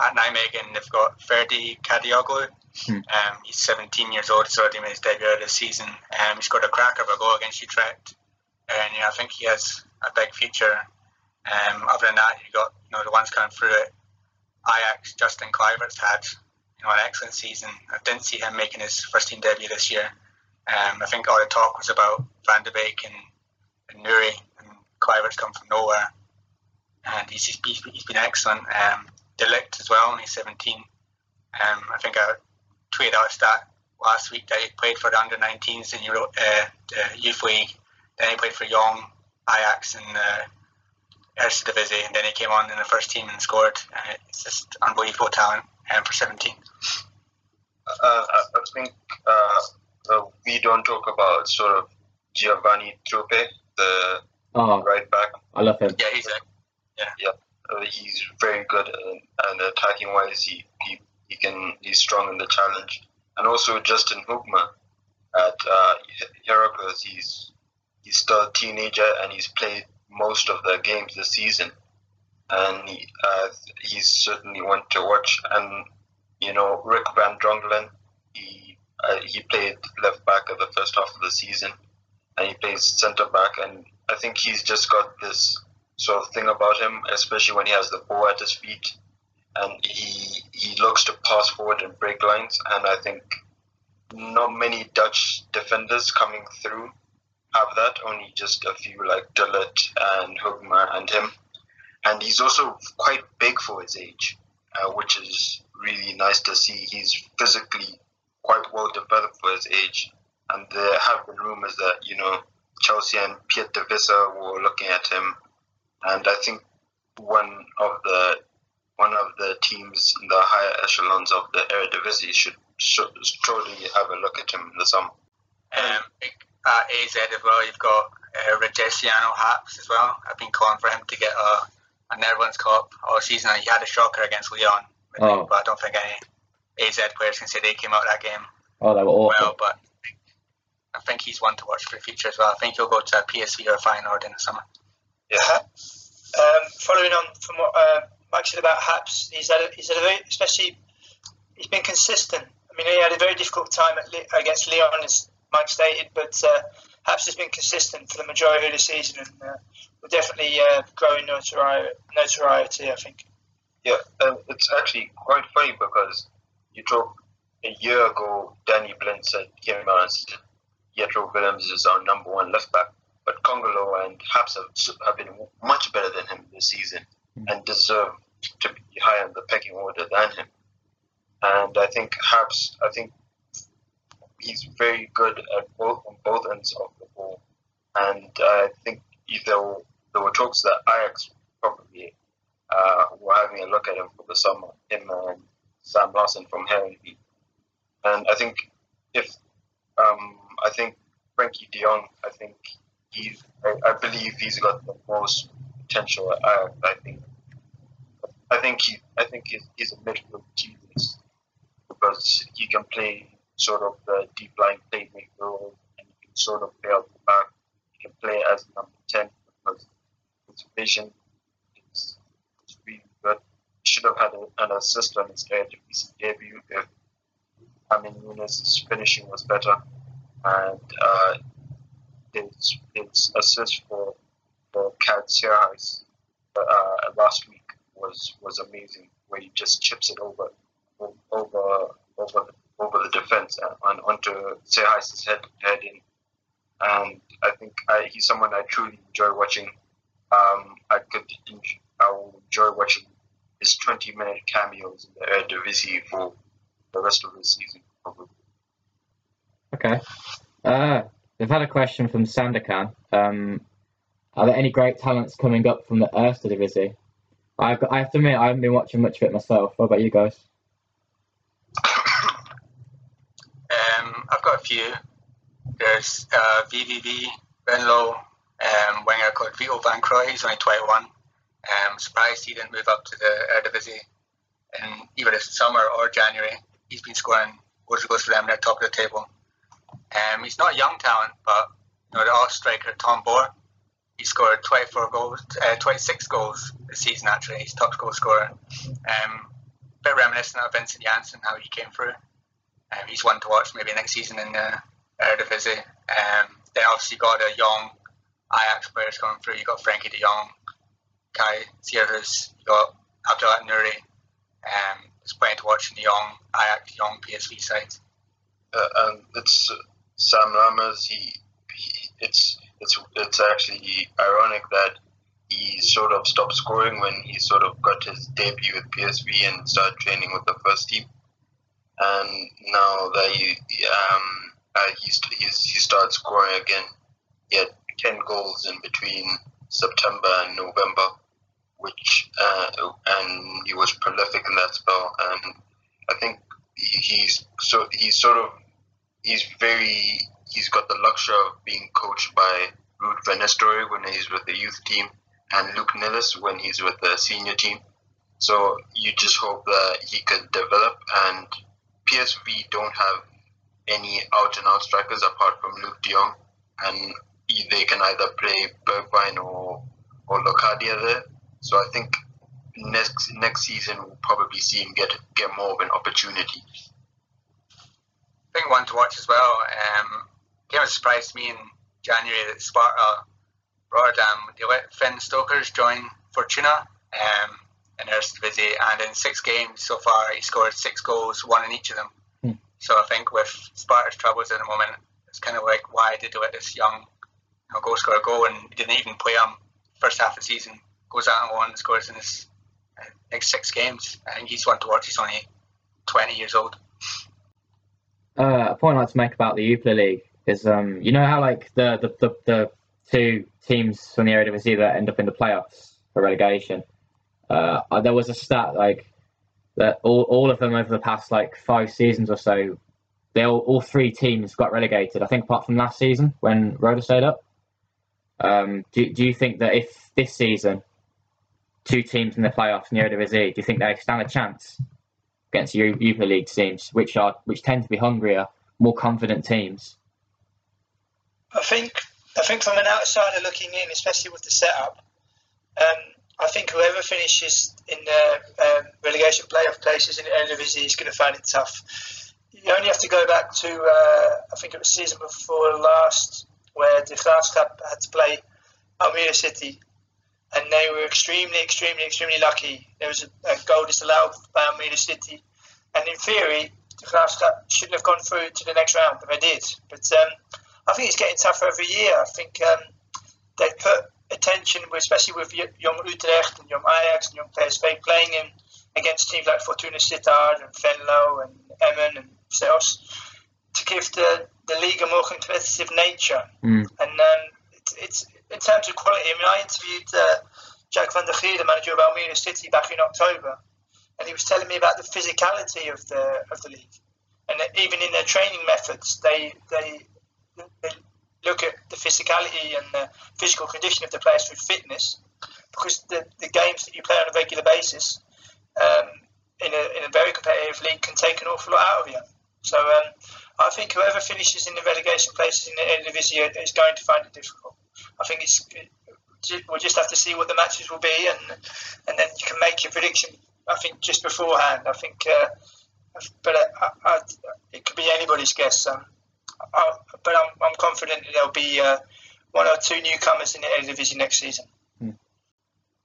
at Nijmegen they've got Ferdi Kadioglu. Hmm. Um, he's 17 years old, so already made his debut this season. Um, he scored a cracker of a goal against Utrecht, and you know, I think he has a big future. Um, other than that, you've got you know the ones coming through it. Ajax, Justin Kluivert's had you know an excellent season. I didn't see him making his first team debut this year. Um, I think all the talk was about Van de Beek and, and Nouri, and Kluivert's come from nowhere, and he's, he's, he's been excellent. Um, De Ligt as well, he's 17. Um, I think I tweeted out a stat last week that he played for the under 19s in Euro, uh, the Youth League. Then he played for Young, Ajax, and uh, Eredivisie, and then he came on in the first team and scored. And it's just unbelievable talent um, for 17. Uh, I, I think uh, uh, we don't talk about sort of Giovanni Troupée, the Oh, right back. I love him. Yeah, he's a Uh, he's very good and, and attacking wise. He, he he can he's strong in the challenge. And also Justin Hoogma at uh, Heracles. He's he's still a teenager and he's played most of the games this season. And he, uh, he's certainly one to watch. And you know Rick Van Drongelen. He uh, he played left back at the first half of the season, and he plays centre back. And I think he's just got this sort of thing about him, especially when he has the ball at his feet, and he he looks to pass forward and break lines. And I think not many Dutch defenders coming through have that. Only just a few like De Ligt and Hoogma and him. And he's also quite big for his age, uh, which is really nice to see. He's physically quite well developed for his age. And there have been rumors that you know Chelsea and Piet de Visser were looking at him and I think one of the one of the teams in the higher echelons of the Eredivisie should, should surely have a look at him in the summer. Um, at AZ as well, you've got uh, Ridgeciano Haps as well. I've been calling for him to get a, a Netherlands Cup all season. He had a shocker against Lyon, Oh. but I don't think any AZ players can say they came out of that game Oh, they were awful. well. But I think he's one to watch for the future as well. I think he'll go to PSV or Feyenoord in the summer. Yeah. Um, following on from what uh, Mike said about Haps, he's had a, he's had a very, especially he's been consistent. I mean, he had a very difficult time at against Lyon, as Mike stated, but uh, Haps has been consistent for the majority of the season and uh, will definitely uh, grow in notori- notoriety. I think. Yeah, and it's actually quite funny because you talk a year ago, Danny Blind said came out and said Jetro Willems is our number one left back, but Kongolo and Haps have, have been much better than him this season and deserve to be higher in the pecking order than him. And I think Haps, I think he's very good at both on both ends of the ball, and I think there were, there were talks that Ajax probably uh, were having a look at him for the summer, him and Sam Larsson from Heerenveen. And I think if um, I think Frenkie De Jong, I think he's I, I believe he's got the most potential at Ajax. I think I think he I think he's, he's a midfield of genius because he can play sort of the deep line playmaker role and you can sort of play out the back. You can play as number ten because his vision is, is really good. He should have had a, an assist on his Eredivisie debut if Amin Younes' finishing was better and uh, his his assist for for Sierhuis uh, last week was was amazing, where he just chips it over over over over the defense and onto Sierhuis's head head in. And I think I, he's someone I truly enjoy watching. Um, I could I will enjoy watching his 20 minute cameos in the Eredivisie for the rest of the season. Probably. Okay. Uh, we've had a question from Sandakan. Um, are there any great talents coming up from the Eerste Divisie? I've got, I have to admit, I haven't been watching much of it myself. What about you guys? There's uh, VVV, Venlo, um, winger called Vito Van Crooij. He's only 21. Um, surprised he didn't move up to the Eredivisie in either this summer or January. He's been scoring goals goals for them. They're top of the table. Um, he's not a young talent, but you know the off striker Tom Boere. He scored 24 goals, uh, 26 goals this season. Actually, he's top goal scorer. Um, bit reminiscent of Vincent Janssen, how he came through. Um, he's one to watch maybe next season in the Eredivisie. Um, then obviously got a young Ajax players coming through. You got Frenkie De Jong, Kaj Sierhuis, you got Abdelhak Nouri. Um, it's plenty to watch in the young Ajax, young PSV side. Uh, and it's uh, Sam Lammers. He, he, it's it's it's actually ironic that he sort of stopped scoring when he sort of got his debut with PSV and started training with the first team. And now that he um uh, he's, he started scoring again. He had ten goals in between September and November, which uh, and he was prolific in that spell. And I think he's so he's sort of he's very he's got the luxury of being coached by Ruud van Nistelrooy when he's with the youth team and Luc Nilis when he's with the senior team. So you just hope that he could develop. And PSV don't have any out and out strikers apart from Luuk de Jong, and they can either play Bergwijn or or Locadia there. So I think next next season we'll probably see him get get more of an opportunity. I think one to watch as well. Um, came as a surprise to me in January that Sparta Rotterdam they let Finn Stokkers join Fortuna um, in Eerste Divisie, and in six games so far he scored six goals, one in each of them. Hmm. So I think with Sparta's troubles at the moment, it's kind of like why did they let this young you know, goal scorer go and didn't even play him first half of the season. Goes out and one, scores in his uh, next six games. I think he's one to watch. He's only 20 years old. Uh, a point I'd like to make about the Jupiler League is, um, you know how like the, the, the, the two teams from the Eredivisie that end up in the playoffs for relegation. Uh, there was a stat like that all, all of them over the past like five seasons or so, they all, all three teams got relegated. I think apart from last season when Roda stayed up. Um, do, do you think that if this season two teams in the playoffs in the Eredivisie, do you think they stand a chance against Europa League teams, which are which tend to be hungrier, more confident teams? I think I think from an outsider looking in, especially with the setup, um, I think whoever finishes in the um, relegation playoff places in the Eredivisie is going to find it tough. You only have to go back to uh, I think it was season before last where the Graafschap had to play Almere City, and they were extremely, extremely, extremely lucky. There was a, a goal disallowed by Almere City, and in theory, the Graafschap shouldn't have gone through to the next round, but they did. But um, I think it's getting tougher every year. I think um, they put attention, especially with young Utrecht and young Ajax and young PSV playing in against teams like Fortuna Sittard and Venlo and Emmen and Zels to give the, the league a more competitive nature. Mm. And um, it, it's in terms of quality. I mean, I interviewed uh, Jack van der Geer, the manager of Almere City, back in October, and he was telling me about the physicality of the of the league, and even in their training methods, they they, they look at the physicality and the physical condition of the players through fitness, because the, the games that you play on a regular basis um, in, a, in a very competitive league can take an awful lot out of you. So um, I think whoever finishes in the relegation places in the Eredivisie is going to find it difficult. I think it's we'll just have to see what the matches will be, and and then you can make your prediction. I think just beforehand. I think, uh, but I, I, it could be anybody's guess. I, but I'm, I'm confident there'll be uh, one or two newcomers in the Eredivisie next season.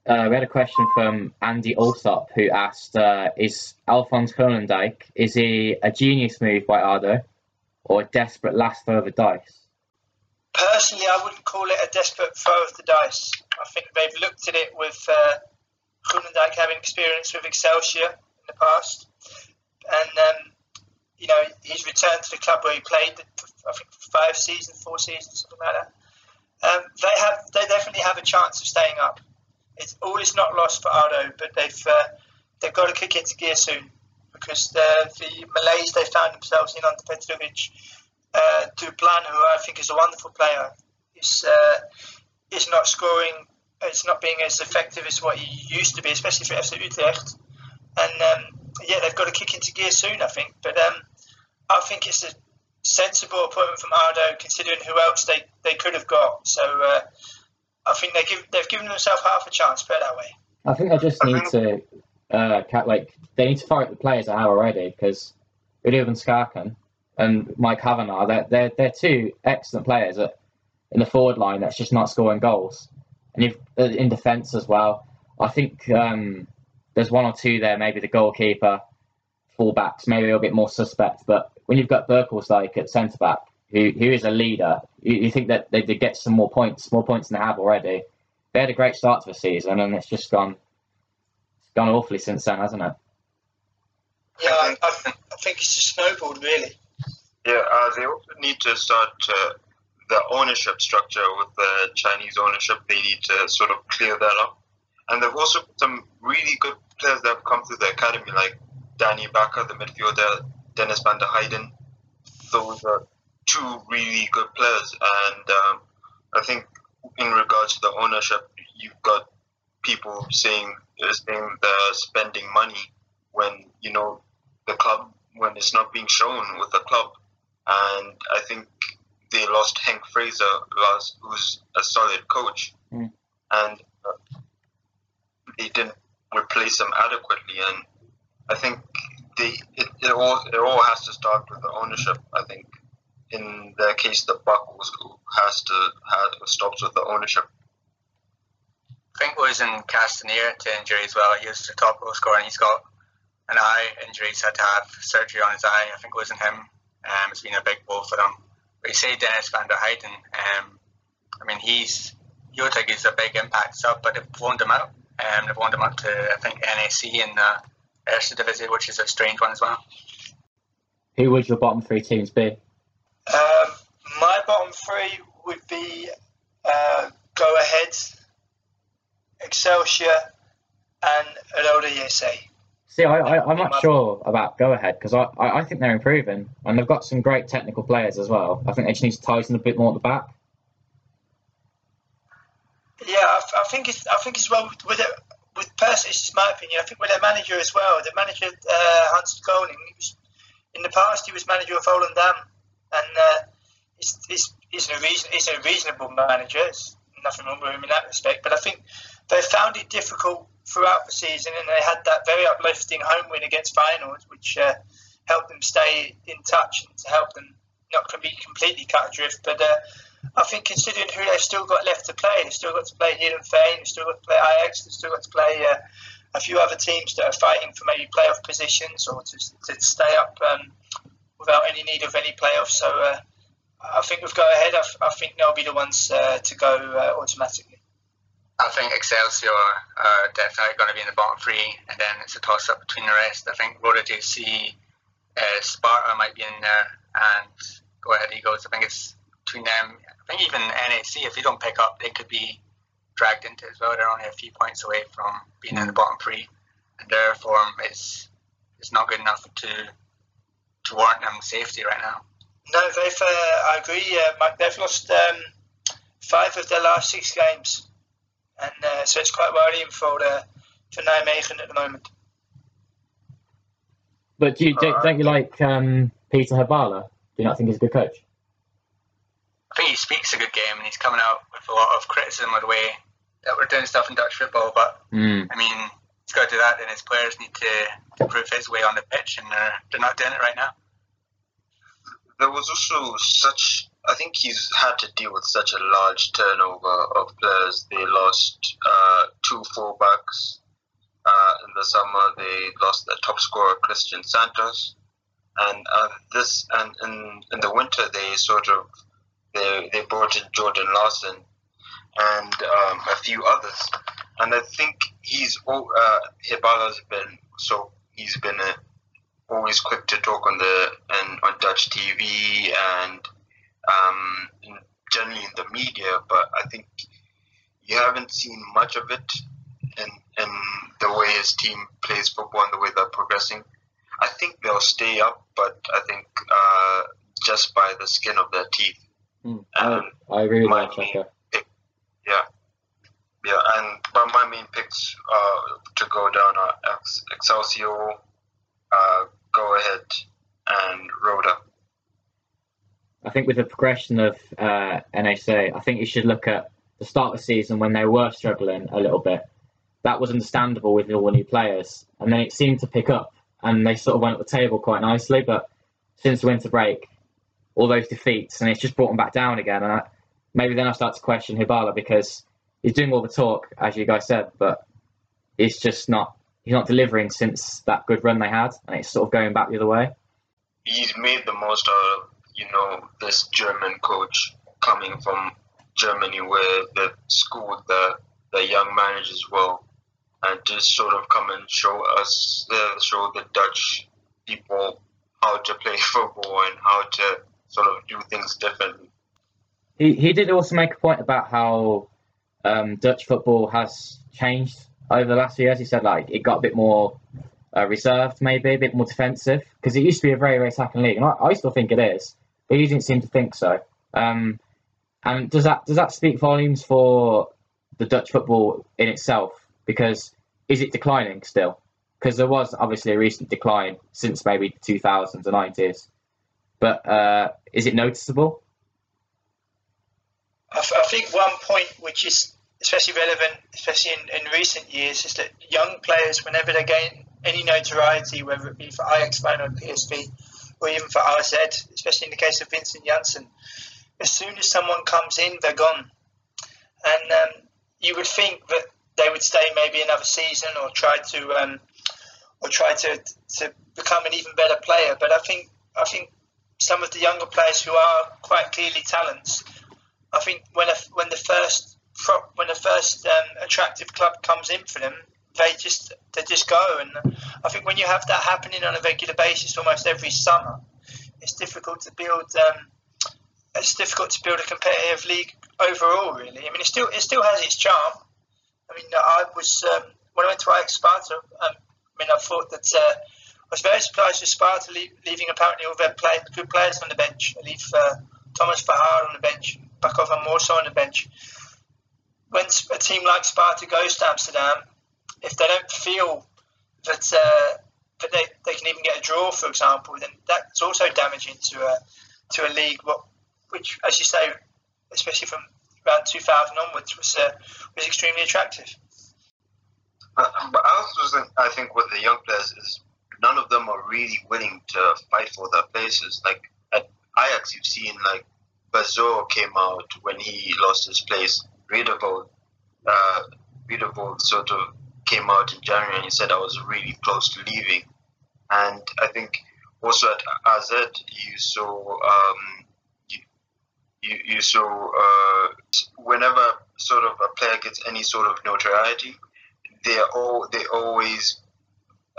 uh, we had a question from Andy Alsop who asked, uh, "Is Alphonse Groenendijk is he a genius move by ADO, or a desperate last throw of the dice?" Personally, I wouldn't call it a desperate throw of the dice. I think they've looked at it with uh, having experience with Excelsior in the past, and um, you know he's returned to the club where he played. I think five seasons, four seasons, something like that. Um, they have, they definitely have a chance of staying up. It's all is not lost for ADO, but they've uh, they've got to kick into gear soon because the the Malays they found themselves in under Petrovic, uh, Duplan, who I think is a wonderful player, is uh, is not scoring. It's not being as effective as what he used to be, especially for FC Utrecht. And um, yeah, they've got to kick into gear soon, I think. But um, I think it's a sensible appointment from ADO, considering who else they, they could have got. So uh, I think they give they've given themselves half a chance. Put it that way. I think they just need to, uh, like they need to fire the players they have already because Uliv and Skarken and Mike Havenaar, they're, they're they're two excellent players at, in the forward line that's just not scoring goals, and you've uh, in defence as well. I think um, there's one or two there, maybe the goalkeeper, fullbacks, maybe a little bit more suspect, but when you've got Beugelsdijk at centre back, who who is a leader, you, you think that they did get some more points, more points than they have already. They had a great start to the season, and it's just gone, it's gone awfully since then, hasn't it? Yeah, I, I, I think it's just snowballed really. Yeah, uh, they also need to start uh, the ownership structure with the Chinese ownership. They need to sort of clear that up. And they've also put some really good players that have come through the academy, like Danny Bakker, the midfielder, Dennis van der Heijden. Those are two really good players. And um, I think in regards to the ownership, you've got people saying, saying they're spending money when, you know, the club, when it's not being shown with the club. And I think they lost Henk Fraser, last, who's a solid coach. Mm. And uh, they didn't replace him adequately. And I think they it, it all it all has to start with the ownership. I think in their case the buck was has to have stops with the ownership. I think losing Castanera to injury as well. He was the top goal scorer and he's got an eye injury. He's had to have surgery on his eye. I think it was in him um, has been a big blow for them. But you say Dennis van der Heijden. Um, I mean, he's Jotek is a big impact sub, but they've loaned him out. Um, they've loaned him up to I think NAC in the Divisie, which is a strange one as well. Who would your bottom three teams be? Um, my bottom three would be uh, Go Ahead, Excelsior, and Roda JC. See, I, I, I'm not sure about Go Ahead because I, I, I think they're improving and they've got some great technical players as well. I think they just need to tighten a bit more at the back. Yeah, I, I think it's I think as well with it with Percy. It's my opinion. I think with their manager as well. The manager uh, Hans Koning. Was, in the past, he was manager of Volendam, and uh, he's, he's, he's, a reason, he's a reasonable manager. It's nothing wrong with him in that respect. But I think they found it difficult throughout the season, and they had that very uplifting home win against Feyenoord, which uh, helped them stay in touch and to help them not be completely cut adrift. But uh, I think considering who they've still got left to play, they've still got to play Heerenveen, they've still got to play Ajax, they've still got to play uh, a few other teams that are fighting for maybe playoff positions or to, to stay up um, without any need of any playoffs. So uh, I think we've got ahead. I, I think they'll be the ones uh, to go uh, automatically. I think Excelsior are definitely going to be in the bottom three, and then it's a toss up between the rest. I think Roda JC, uh, Sparta might be in there, and Go Ahead Eagles. I think it's between them. I think even NAC, if they don't pick up, they could be dragged into it as well. They're only a few points away from being in the bottom three, and their form is is not good enough to to warrant them safety right now. No, they've. Uh, I agree. Uh, Mike, they've lost um, five of their last six games, and uh, so it's quite worrying for the for Nijmegen at the moment. But do you, do, don't you like um, Peter Hyballa? Do you not think he's a good coach? I think he speaks a good game, and he's coming out with a lot of criticism of the way that we're doing stuff in Dutch football. But Mm. I mean, he's got to do that, and his players need to prove his way on the pitch, and they're, they're not doing it right now. There was also such I think he's had to deal with such a large turnover of players. They lost uh, two fullbacks uh, in the summer. They lost their top scorer Christian Santos, and uh, this and in in the winter they sort of they they brought in Jordan Larsson and um, a few others. And I think he's uh, Hyballa's been so he's been uh, always quick to talk on the and on Dutch TV and um, generally in the media, but I think you haven't seen much of it in in the way his team plays football and the way they're progressing. I think they'll stay up, but I think uh, just by the skin of their teeth. Mm, I, I, agree with my that. Pick, yeah, yeah, and but my main picks uh, to go down are Ex- Excelsior, uh, Go Ahead, and Roda. I think with the progression of uh, I think you should look at the start of the season when they were struggling a little bit. That was understandable with all the new players, and then it seemed to pick up, and they sort of went up the table quite nicely. But since the winter break, all those defeats, and it's just brought them back down again. And I, maybe then I start to question Hyballa because he's doing all the talk, as you guys said, but it's just not he's not delivering since that good run they had, and it's sort of going back the other way. He's made the most out of you know, this German coach coming from Germany where they schooled the, the young managers well and just sort of come and show us, uh, show the Dutch people how to play football and how to sort of do things differently. He, he did also make a point about how um, Dutch football has changed over the last few years. He said like it got a bit more uh, reserved, maybe a bit more defensive, because it used to be a very, very attacking league, and I, I still think it is but you didn't seem to think so. Um, and does that does that speak volumes for the Dutch football in itself? Because is it declining still? Because there was obviously a recent decline since maybe the 2000s and 90s, but uh, is it noticeable? I, I think one point which is especially relevant, especially in, in recent years, is that young players, whenever they gain any notoriety, whether it be for Ajax, Feyenoord, PSV, or even for AZ, especially in the case of Vincent Janssen. As soon as someone comes in, they're gone. And um, you would think that they would stay maybe another season or try to um, or try to, to become an even better player. But I think I think some of the younger players who are quite clearly talents, I think when a, when the first when the first um, attractive club comes in for them, they just they just go. And I think when you have that happening on a regular basis, almost every summer, it's difficult to build. Um, it's difficult to build a competitive league overall. Really, I mean, it still it still has its charm. I mean, I was um, when I went to Ajax Sparta. Um, I mean, I thought that uh, was very surprised with Sparta leaving apparently all their play, good players on the bench. I leave uh, Thomas Verhaar on the bench, Bakov and Moorsel on the bench. When a team like Sparta goes to Amsterdam, if they don't feel that uh, that they, they can even get a draw, for example, then that's also damaging to a to a league. What, which, as you say, especially from around 2000 onwards, was uh, was extremely attractive. Uh, but I also think, I think with the young players is none of them are really willing to fight for their places. Like at Ajax, you've seen like Bazoer came out when he lost his place. Riedewald, uh, Riedewald sort of came out in January and he said I was really close to leaving. And I think also at AZ, you saw um, you, you, you saw uh, whenever sort of a player gets any sort of notoriety, they all they always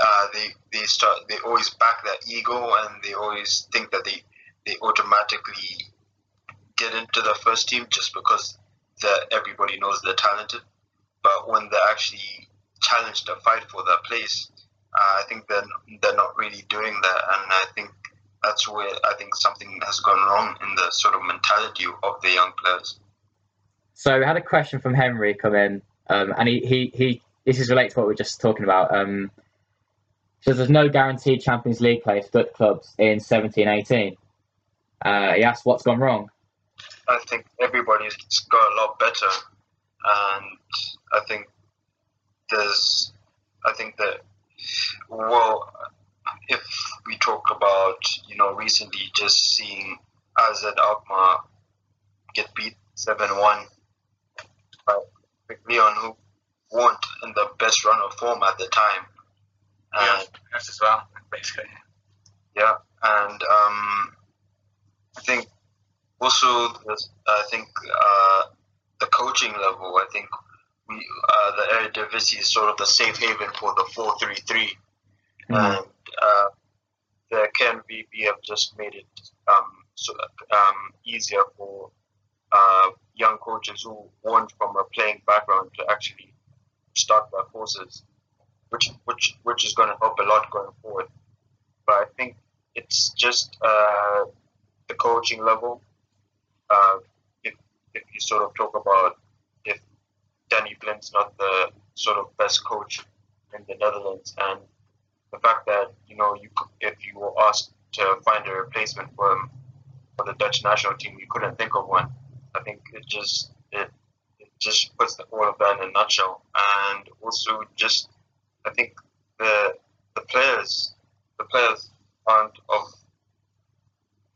uh, they they start they always back their ego and they always think that they they automatically get into the first team just because that everybody knows they're talented. But when they're actually challenge the fight for that place. Uh, I think they're, they're not really doing that, and I think that's where I think something has gone wrong in the sort of mentality of the young players. So we had a question from Henry come in, um, and he, he, he this is related to what we are just talking about. Um, so there's no guaranteed Champions League place for clubs in 17-18. Uh, he asked what's gone wrong. I think everybody's got a lot better, and I think there's, I think that, well, if we talk about, you know, recently just seeing AZ Alkmaar get beat seven one by Lyon, who weren't in the best run of form at the time. Yeah, us as well, basically. yeah, and um, I think also I think uh, the coaching level. I think we uh, the Eredivisie is sort of the safe haven for the four three three, Mm. and uh, the KNVB have just made it um, so, um, easier for uh, young coaches who weren't from a playing background to actually start their courses, which which which is going to help a lot going forward. But I think it's just uh, the coaching level. Uh, if if you sort of talk about if Danny Blind's not the sort of best coach in the Netherlands, and the fact that you know you if you were asked to find a replacement for him for the Dutch national team, you couldn't think of one. I think it just it, it just puts the, all of that in a nutshell, and also just I think the the players the players aren't of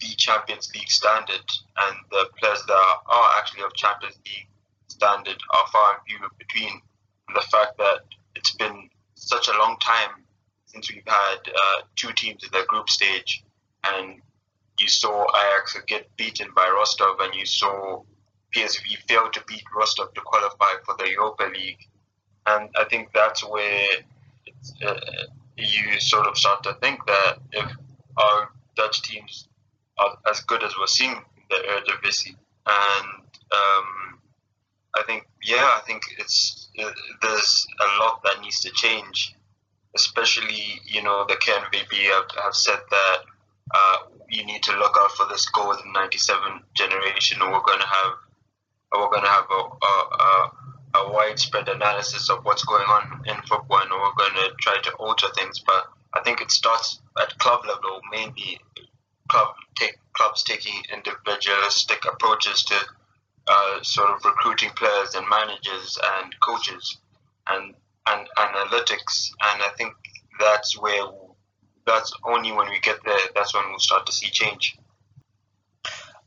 the Champions League standard, and the players that are actually of Champions League standard are far and few between. And the fact that it's been such a long time since we've had uh, two teams in the group stage, and you saw Ajax get beaten by Rostov, and you saw PSV fail to beat Rostov to qualify for the Europa League. And I think that's where uh, you sort of start to think that if our Dutch teams are as good as we're seeing in the Eredivisie, and um, I think yeah, I think it's uh, there's a lot that needs to change, especially you know the KNVB have, have said that uh, you need to look out for this goal in '97 generation, or we're going to have we're going to have a, a, a a widespread analysis of what's going on in football and we're going to try to alter things. But I think it starts at club level, maybe club take clubs taking individualistic approaches to uh, sort of recruiting players and managers and coaches and and analytics. And I think that's where that's only when we get there. That's when we'll start to see change.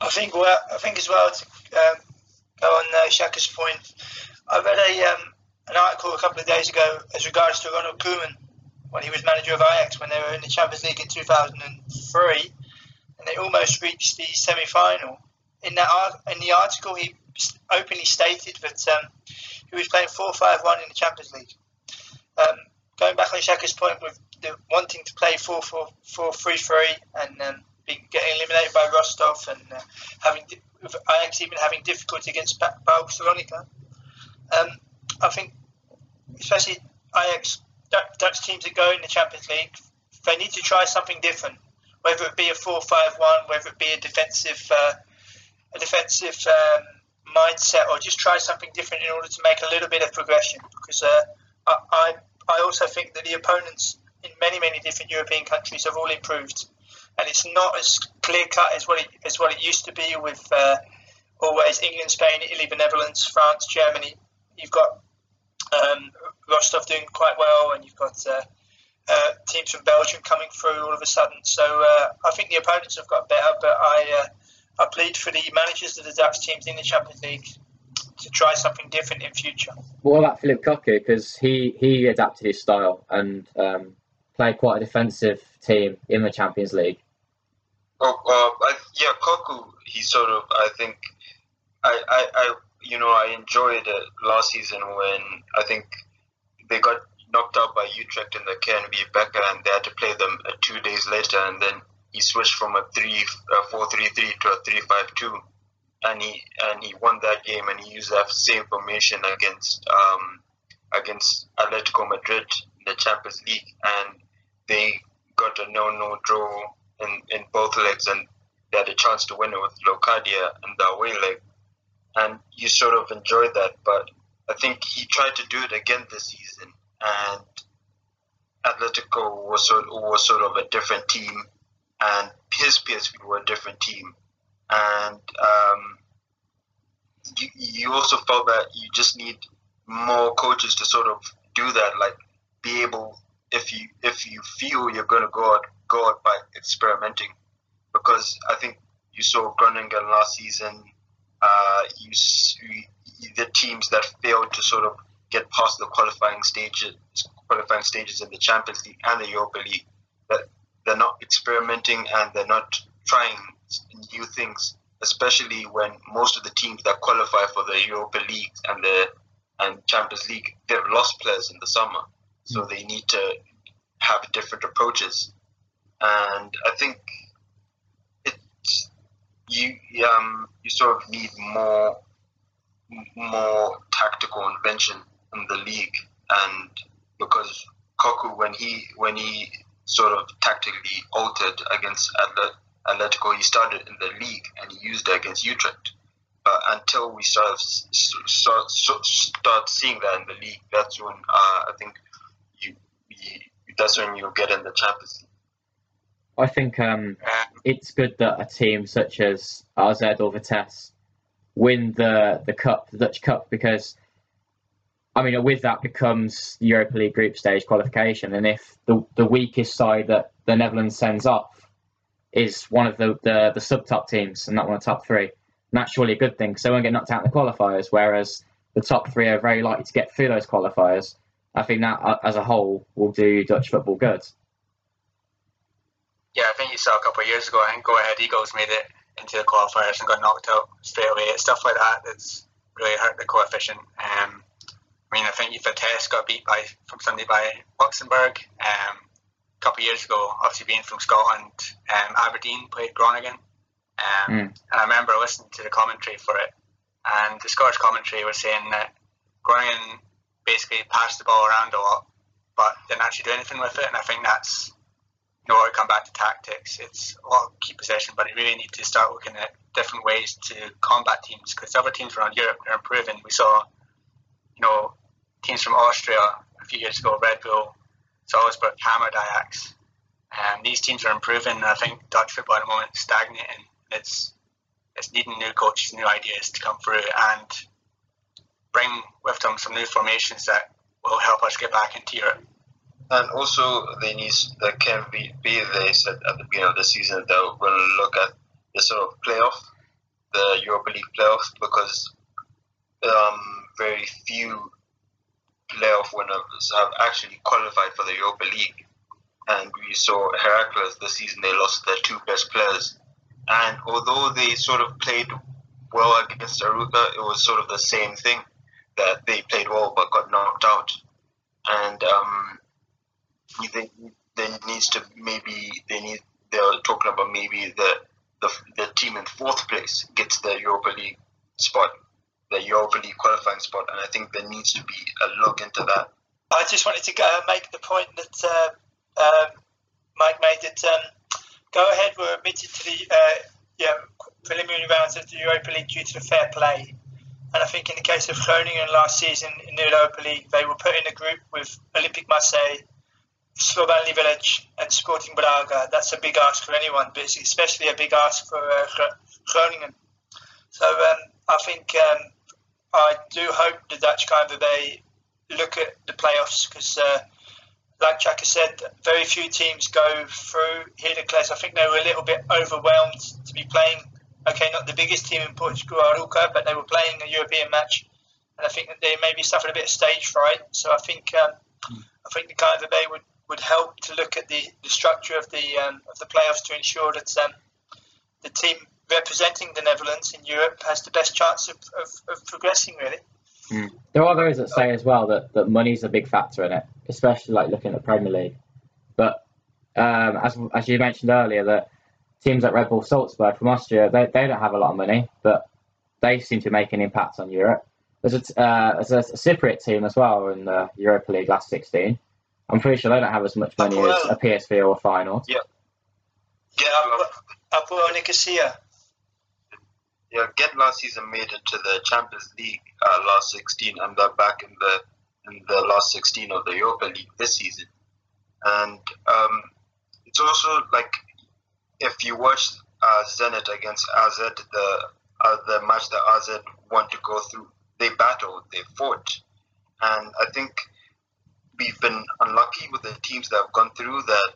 I think well, I think as well to um, go on uh, Shaka's point. I read a um, an article a couple of days ago as regards to Ronald Koeman when he was manager of Ajax when they were in the Champions League in 2003 and they almost reached the semi-final. In that in the article, he openly stated that um, he was playing 4-5-1 in the Champions League. Um, going back on Shaka's point with the wanting to play 4-4-4-3-3 and um, being, getting eliminated by Rostov and uh, having Ajax even having difficulty against PAOK Salonika. Um, I think, especially Ajax Dutch teams that go in the Champions League, they need to try something different. Whether it be a four-five-one, whether it be a defensive, uh, a defensive um, mindset, or just try something different in order to make a little bit of progression. Because uh, I, I, I also think that the opponents in many, many different European countries have all improved, and it's not as clear cut as what it as what it used to be with uh, always England, Spain, Italy, the Netherlands, France, Germany. You've got um, Rostov doing quite well, and you've got uh, uh, teams from Belgium coming through all of a sudden. So uh, I think the opponents have got better, but I uh, I plead for the managers of the Dutch teams in the Champions League to try something different in future. What about Philip Cocu? Because he, he adapted his style and um, played quite a defensive team in the Champions League. Oh, uh, I, yeah, Cocu. He sort of. I think. I, I, I, you know, I enjoyed it last season when I think they got knocked out by Utrecht in the KNVB Beker, and they had to play them two days later, and then he switched from a three, uh, four, three, three to a three, five, two, and he and he won that game, and he used that same formation against um, against Atletico Madrid in the Champions League, and they got a no-no draw in, in both legs, and they had a chance to win it with Locadia in the away leg. And you sort of enjoyed that, but I think he tried to do it again this season, and Atletico was sort, was sort of a different team, and his PSV were a different team. And um, you, you also felt that you just need more coaches to sort of do that, like be able if you if you feel you're going to go out go out by experimenting, because I think you saw Groningen last season uh, you, you the teams that failed to sort of get past the qualifying stages qualifying stages in the Champions League and the Europa League that they're not experimenting and they're not trying new things, especially when most of the teams that qualify for the Europa League and the and Champions League they've lost players in the summer, so they need to have different approaches, and I think you um you sort of need more more tactical invention in the league and because Cocu when he when he sort of tactically altered against Atletico, he started in the league and he used it against Utrecht. But until we start start, start seeing that in the league, that's when uh, I think you, you that's when you get in the Champions League. I think um, it's good that a team such as AZ or Vitesse win the the cup, the Dutch Cup, because I mean, with that becomes Europa League group stage qualification, and if the the weakest side that the Netherlands sends off is one of the the, the sub top teams and not one of the top three, that's surely a good thing because they won't get knocked out in the qualifiers. Whereas the top three are very likely to get through those qualifiers. I think that uh, as a whole will do Dutch football good. Yeah, I think you saw a couple of years ago. I think Go Ahead Eagles made it into the qualifiers and got knocked out straight away. It's stuff like that that's really hurt the coefficient. Um, I mean, I think Vitesse got beat by from Sunday by Luxembourg um, a couple of years ago. Obviously, being from Scotland, um, Aberdeen played Groningen, um, mm. and I remember listening to the commentary for it, and the Scottish commentary was saying that Groningen basically passed the ball around a lot, but didn't actually do anything with it. And I think that's know, I come back to tactics. It's a lot of key possession, but you really need to start looking at different ways to combat teams because other teams around Europe are improving. We saw, you know, teams from Austria a few years ago, Red Bull, Salzburg, hammered Ajax. Um, these teams are improving. I think Dutch football at the moment is stagnating. It's it's needing new coaches, new ideas to come through and bring with them some new formations that will help us get back into Europe. And also, they need there can be, be they said at the beginning of the season that to look at the sort of playoff, the Europa League playoffs, because um, very few playoff winners have actually qualified for the Europa League. And we saw Heracles this season, they lost their two best players. And although they sort of played well against Arouca, it was sort of the same thing that they played well but got knocked out. And um, they, they needs to maybe, they need, they're talking about maybe the, the, the team in fourth place gets the Europa League spot the Europa League qualifying spot, and I think there needs to be a look into that. I just wanted to go, make the point that uh, uh, Mike made that um, Go Ahead were admitted to the uh, yeah, preliminary rounds of the Europa League due to the fair play. And I think in the case of Groningen last season in the Europa League, they were put in a group with Olympique Marseille, Slovan Liberec, and Sporting Braga. That's a big ask for anyone, but it's especially a big ask for uh, Groningen. So um, I think um, I do hope the Dutch KNVB look at the playoffs because, uh, like Chaka said, very few teams go through Heracles. I think they were a little bit overwhelmed to be playing. Okay, not the biggest team in Portugal, Arouca, but they were playing a European match, and I think that they maybe suffered a bit of stage fright. So I think um, mm. I think the KNVB would, would help to look at the, the structure of the um, of the playoffs to ensure that um, the team representing the Netherlands in Europe has the best chance of, of, of progressing, really. Mm. There are those that say as well that, that money's a big factor in it, especially like looking at Premier League. But um, as, as you mentioned earlier, that teams like Red Bull Salzburg from Austria, they, they don't have a lot of money, but they seem to make an impact on Europe. There's a, uh, there's a Cypriot team as well in the Europa League last 16. I'm pretty sure they don't have as much money as a PSV or a final. Yeah. Yeah, Apoel Nicosia. Yeah, Ghent last season made it to the Champions League uh, last 16, and they're back in the in the last 16 of the Europa League this season. And um, it's also like if you watch uh, Zenit against AZ, the uh, the match that AZ want to go through, they battled, they fought, and I think we've been unlucky with the teams that have gone through that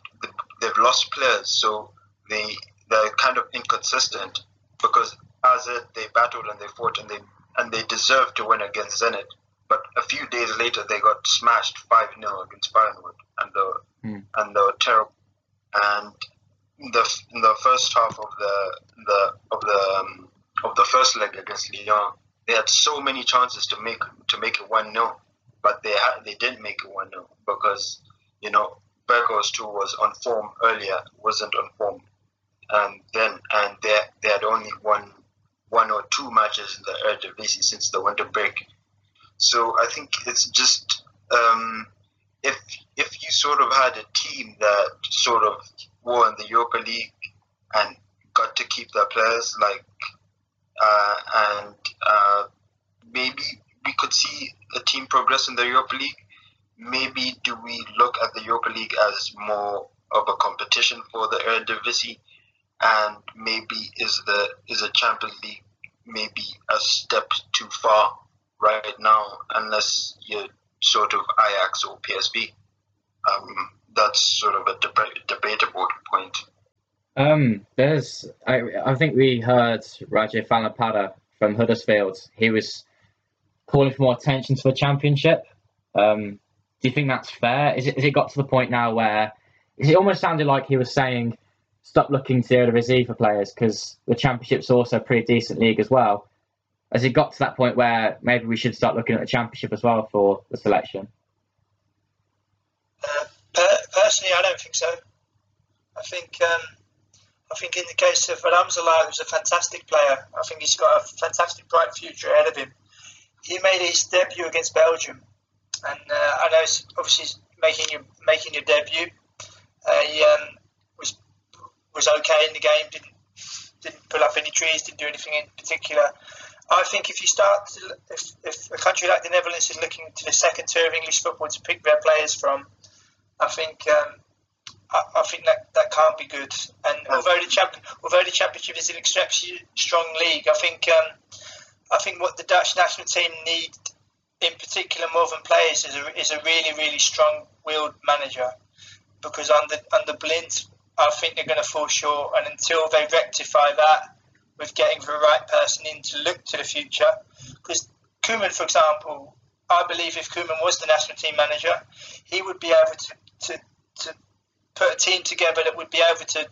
they've lost players, so they they're kind of inconsistent because AZ, they battled and they fought and they and they deserved to win against Zenit. But a few days later, they got smashed five 0 against Feyenoord, and the Hmm. and they were terrible. And in the in the first half of the the of the um, of the first leg against Lyon, they had so many chances to make to make it one 0 but they had they didn't make it one 0 because you know Burgos too was on form earlier, wasn't on form, and then and they they had only won one or two matches in the Eredivisie since the winter break. So I think it's just um, if if you sort of had a team that sort of won the Europa League and got to keep their players like uh, and uh, maybe we could see a team progress in the Europa League. Maybe do we look at the Europa League as more of a competition for the Eredivisie, and maybe is the is a Champions League maybe a step too far right now, unless you're sort of Ajax or PSV. Um, that's sort of a deba- debatable point. Um, there's, I, I think we heard Rajiv van La Parra from Huddersfield. He was calling for more attention to the championship. Um, do you think that's fair? Is it, has it got to the point now where it almost sounded like he was saying, stop looking to the Eredivisie for players because the championship's also a pretty decent league as well. Has it got to that point where maybe we should start looking at the championship as well for the selection? Per- personally, I don't think so. I think um, I think in the case of Ramsala, who's a fantastic player, I think he's got a fantastic bright future ahead of him. He made his debut against Belgium, and uh, I know it's obviously making your making your debut. Uh, he um, was was okay in the game. Didn't didn't pull up any trees. Didn't do anything in particular. I think if you start, to, if, if a country like the Netherlands is looking to the second tier of English football to pick their players from, I think um, I, I think that, that can't be good. And although the champ, although the championship is an extremely strong league, I think um, I think what the Dutch national team need, in particular more than players, is a, is a really really strong-willed manager. Because under under Blind, I think they're going to fall short. And until they rectify that with getting the right person in to look to the future, because Koeman, for example, I believe if Koeman was the national team manager, he would be able to, to, to put a team together that would be able to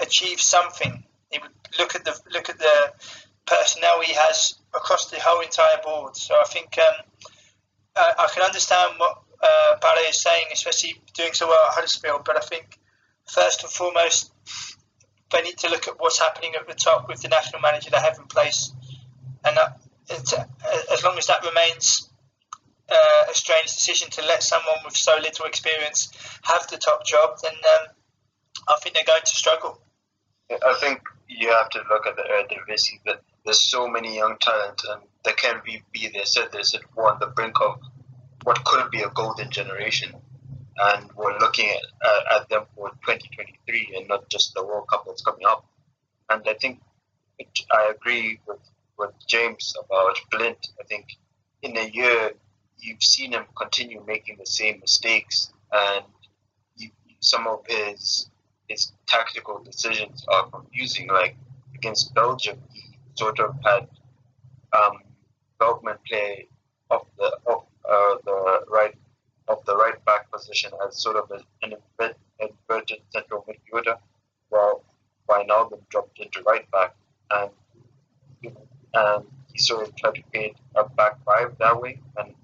achieve something. He would look at the look at the personnel he has across the whole entire board. So I think um, I, I can understand what uh, Ballet is saying, especially doing so well at Huddersfield. But I think first and foremost, they need to look at what's happening at the top with the national manager they have in place, and that, uh, as long as that remains uh, a strange decision to let someone with so little experience have the top job, then um, I think they're going to struggle. I think you have to look at the Eredivisie. That there's so many young talent, and they can be, be they said they said we're on the brink of what could be a golden generation, and we're looking at, uh, at them for 2023 and not just the World Cup that's coming up. And I think it, I agree with with James about Blind I think in a year you've seen him continue making the same mistakes, and you, some of his his tactical decisions are confusing. Like against Belgium, he sort of had um, Belgman play off the off uh, the right of the right back position as sort of an invert, inverted central midfielder, while Wijnaldum dropped into right back, and and he sort of tried to create a back five that way, and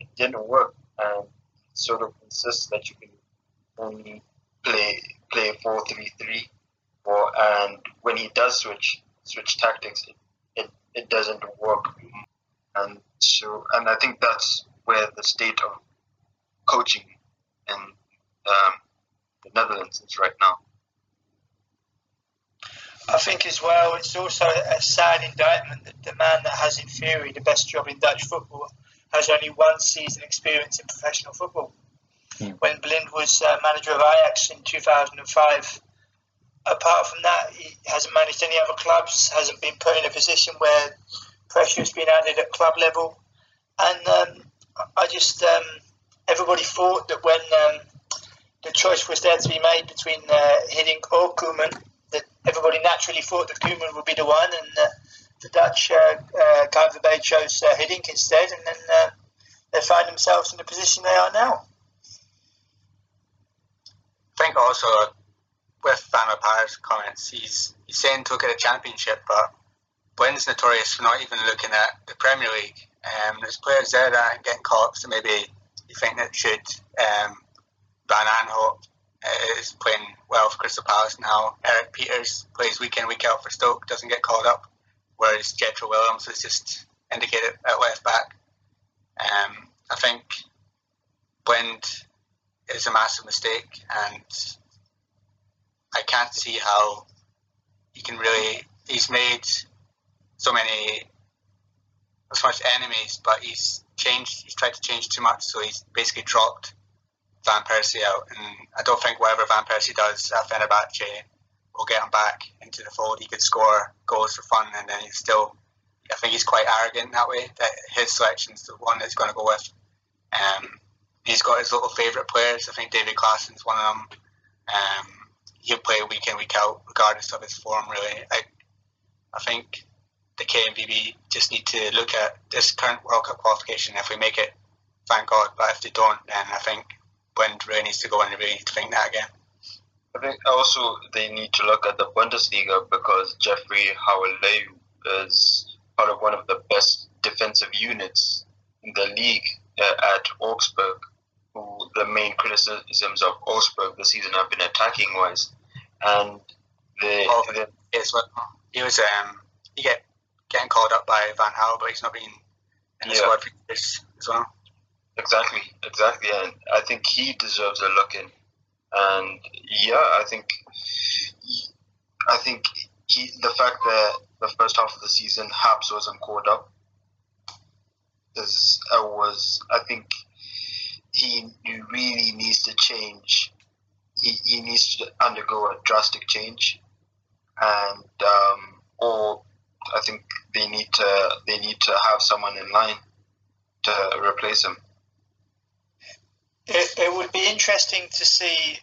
it didn't work. And sort of insists that you can only play play four three three, or and when he does switch switch tactics, it, it, it doesn't work. And so, and I think that's where the state of coaching in um, the Netherlands is right now. I think as well, it's also a sad indictment that the man that has, in theory, the best job in Dutch football has only one season experience in professional football. Hmm. When Blind was uh, manager of Ajax in 2005, apart from that, he hasn't managed any other clubs, hasn't been put in a position where pressure has been added at club level. And um, I just, um, everybody thought that when um, the choice was there to be made between uh, Hiddink or Koeman, that everybody naturally thought that Koeman would be the one, and uh, the Dutch uh, uh, Bay chose uh, Hiddink instead, and then uh, they find themselves in the position they are now. I think also with Van La Parra's comments, he's he's saying to look at a championship, but Blind's notorious for not even looking at the Premier League. Um, there's players there that aren't getting caught, so maybe you think that should. Um, Van Aanholt uh, is playing well for Crystal Palace now. Erik Pieters plays week in, week out for Stoke, doesn't get called up, whereas Jetro Willems is just indicated at left back. Um, I think Blind is a massive mistake, and I can't see how he can really. He's made so many, so much enemies, but he's changed. He's tried to change too much, so he's basically dropped Van Persie out. And I don't think whatever Van Persie does at Fenerbahce will get him back into the fold. He could score goals for fun, and then he's still. I think he's quite arrogant that way. That his selection's the one that's going to go with. Um, he's got his little favourite players. I think Davy Klaassen's one of them. Um, he'll play week in, week out, regardless of his form, really. I, I think the KNVB just need to look at this current World Cup qualification. If we make it, thank God. But if they don't, then I think Blind really needs to go and really need to think that again. I think also they need to look at the Bundesliga because Jeffrey Gouweleeuw is part of one of the best defensive units in the league uh, at Augsburg, the main criticisms of Augsburg this season have been attacking wise, and the, oh, the yes, well, he was um he get getting called up by Van Gaal, but he's not been in the yeah. squad for years as well. Exactly, exactly, and I think he deserves a look in. And yeah, I think I think he the fact that the first half of the season Haps wasn't called up is uh, was I think he, he really needs to change. He, he needs to undergo a drastic change, and um, or I think they need to they need to have someone in line to replace him. It, it would be interesting to see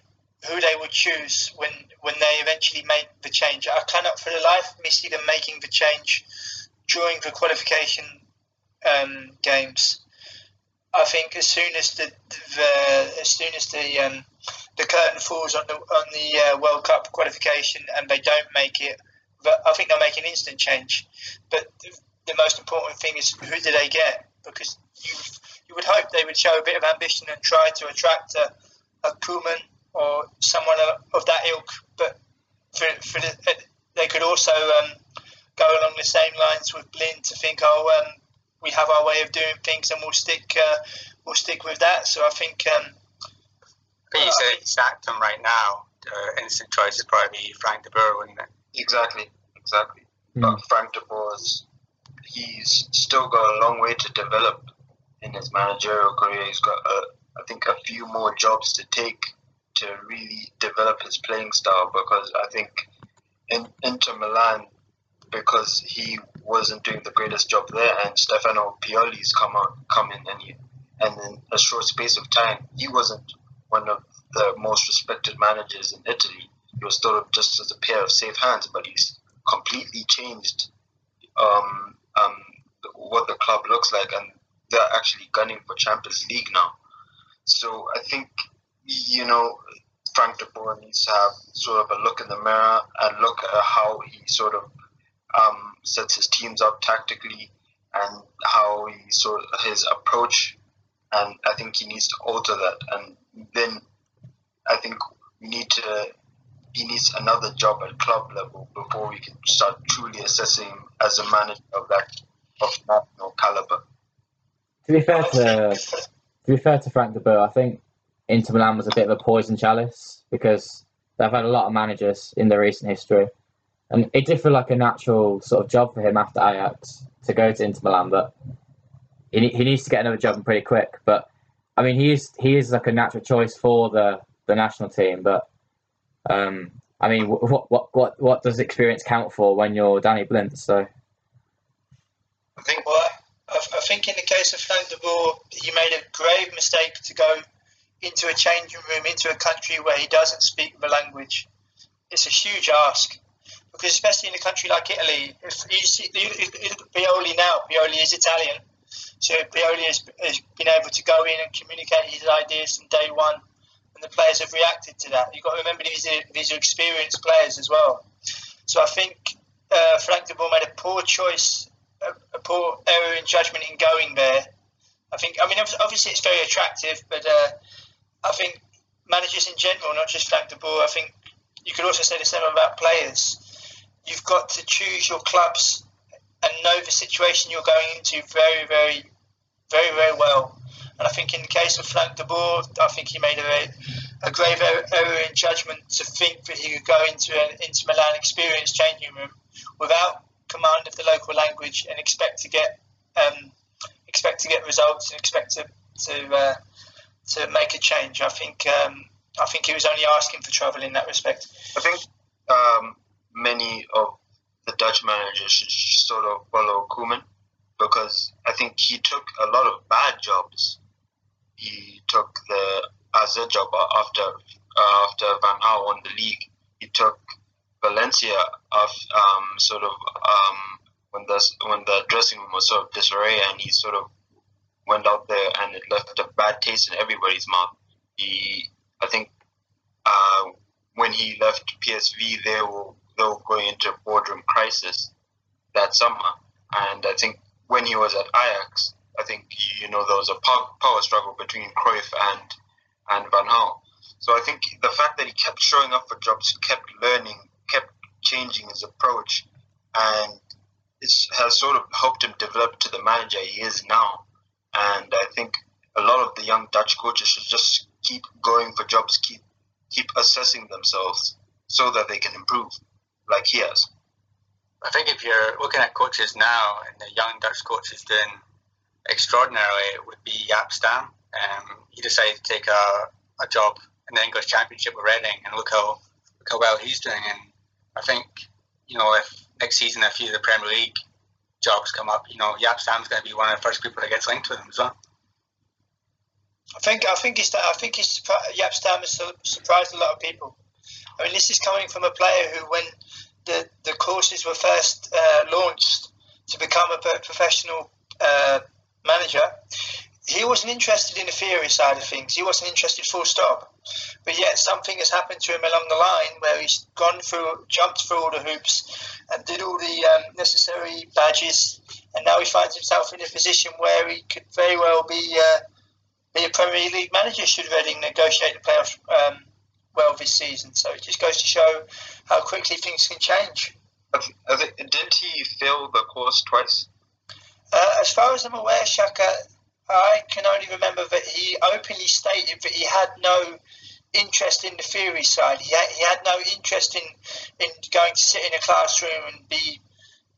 who they would choose when when they eventually make the change. I cannot for the life of me see them making the change during the qualification um, games. I think as soon as the, the as soon as the um, the curtain falls on the on the uh, World Cup qualification and they don't make it, I think they'll make an instant change. But the, the most important thing is who do they get? Because you you would hope they would show a bit of ambition and try to attract a, a Koeman or someone of that ilk. But for, for the, they could also um, go along the same lines with Blind to think, oh, um, we have our way of doing things, and we'll stick uh, we'll stick with that. So I think. Um, but you say sacked him right now. The instant choice is probably Frank de Boer, wouldn't it? Exactly, exactly. Mm. But Frank de Boer's he's still got a long way to develop in his managerial career. He's got, a, I think, a few more jobs to take to really develop his playing style because I think in Inter Milan, because he wasn't doing the greatest job there, and Stefano Pioli's come on, come in, and he, and in a short space of time, he wasn't one of the most respected managers in Italy. He was thought of just as a pair of safe hands, but he's completely changed um, um, what the club looks like, and they're actually gunning for Champions League now. So I think you know Frank de Boer needs to have sort of a look in the mirror and look at how he sort of um, sets his teams up tactically and how he sort of his approach. And I think he needs to alter that. And then I think we need to he needs another job at club level before we can start truly assessing him as a manager of that of national caliber. To be fair to to be fair to Frank de Boer, I think Inter Milan was a bit of a poison chalice because they've had a lot of managers in their recent history, and it did feel like a natural sort of job for him after Ajax to go to Inter Milan, but he, he needs to get another job pretty quick. But I mean, he is he is like a natural choice for the the national team, but um, I mean, what what what what does experience count for when you're Danny Blind? So I think what I, I think in the case of Frank de Boer, he made a grave mistake to go into a changing room, into a country where he doesn't speak the language. it's a huge ask because especially in a country like Italy, if Pioli now, Pioli is Italian, so Pioli has, has been able to go in and communicate his ideas from day one, and the players have reacted to that. You've got to remember these are, these are experienced players as well. So I think uh, Frank de Boer made a poor choice, a, a, poor error in judgment in going there. I think, I mean, obviously it's very attractive, but uh, I think managers in general, not just Frank de Boer, I think you could also say the same about players. You've got to choose your clubs and know the situation you're going into very, very, very, very well. And I think in the case of Frank de Boer, I think he made a, a grave error in judgment to think that he could go into an Inter Milan experience changing room without command of the local language and expect to get um, expect to get results and expect to to uh, to make a change. I think um, I think he was only asking for trouble in that respect. I think um, many of the Dutch managers should sort of follow Koeman because I think he took a lot of bad jobs. He took the AZ job after uh, after Van Gaal won the league. He took Valencia off um, sort of um, when the when the dressing room was sort of disarray and he sort of went out there and it left a bad taste in everybody's mouth. He, I think, uh, when he left PSV, they were going into a boardroom crisis that summer, and I think when he was at Ajax, I think you know there was a power struggle between Cruyff and and Van Gaal. So I think the fact that he kept showing up for jobs, kept learning, kept changing his approach, and it has sort of helped him develop to the manager he is now. And I think a lot of the young Dutch coaches should just keep going for jobs, keep keep assessing themselves so that they can improve, like he has. I think if you're looking at coaches now and the young Dutch coaches doing extraordinarily, it would be Jaap Stam. Um, he decided to take a, a job in the English Championship with Reading, and look how look how well he's doing. And I think you know if next season a few of the Premier League jobs come up, you know Jaap Stam's going to be one of the first people that gets linked with him as well. I think I think he's I think he's Jaap Stam has surprised a lot of people. I mean, this is coming from a player who, when the the courses were first uh, launched to become a professional uh, manager, he wasn't interested in the theory side of things. He wasn't interested full stop. But yet something has happened to him along the line where he's gone through, jumped through all the hoops and did all the um, necessary badges. And now he finds himself in a position where he could very well be uh, be a Premier League manager should Reading negotiate the playoff um, well this season. So it just goes to show how quickly things can change. Didn't he fail the course twice? Uh, as far as I'm aware, Shaka, I can only remember that he openly stated that he had no interest in the theory side. He had, he had no interest in, in going to sit in a classroom and be